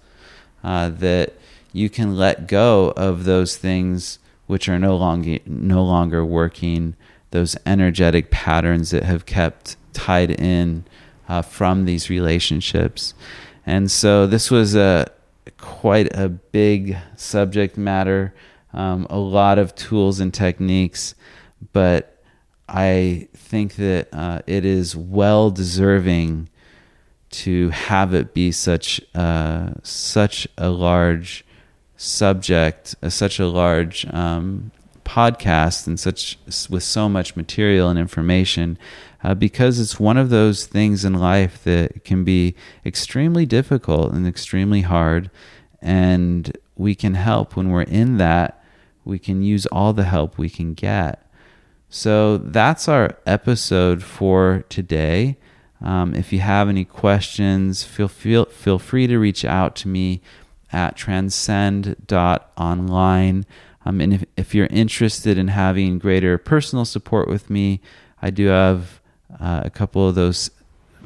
uh, that you can let go of those things which are no longer no longer working those energetic patterns that have kept tied in uh, from these relationships. And so this was a quite a big subject matter, um, a lot of tools and techniques, but I think that uh, it is well deserving to have it be such uh, such a large subject, uh, such a large um, podcast, and such with so much material and information uh, because it's one of those things in life that can be extremely difficult and extremely hard. And we can help when we're in that, we can use all the help we can get. So that's our episode for today. Um, if you have any questions, feel, feel, feel free to reach out to me at transcend.online. Um, and if, if you're interested in having greater personal support with me, I do have uh, a couple of those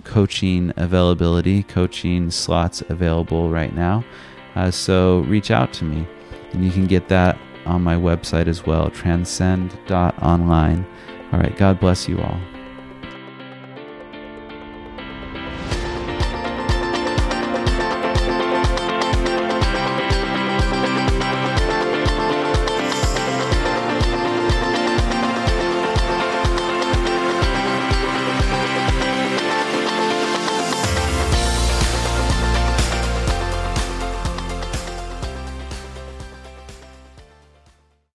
coaching availability, coaching slots available right now. Uh, so reach out to me, and you can get that on my website as well, transcend.online. All right, God bless you all.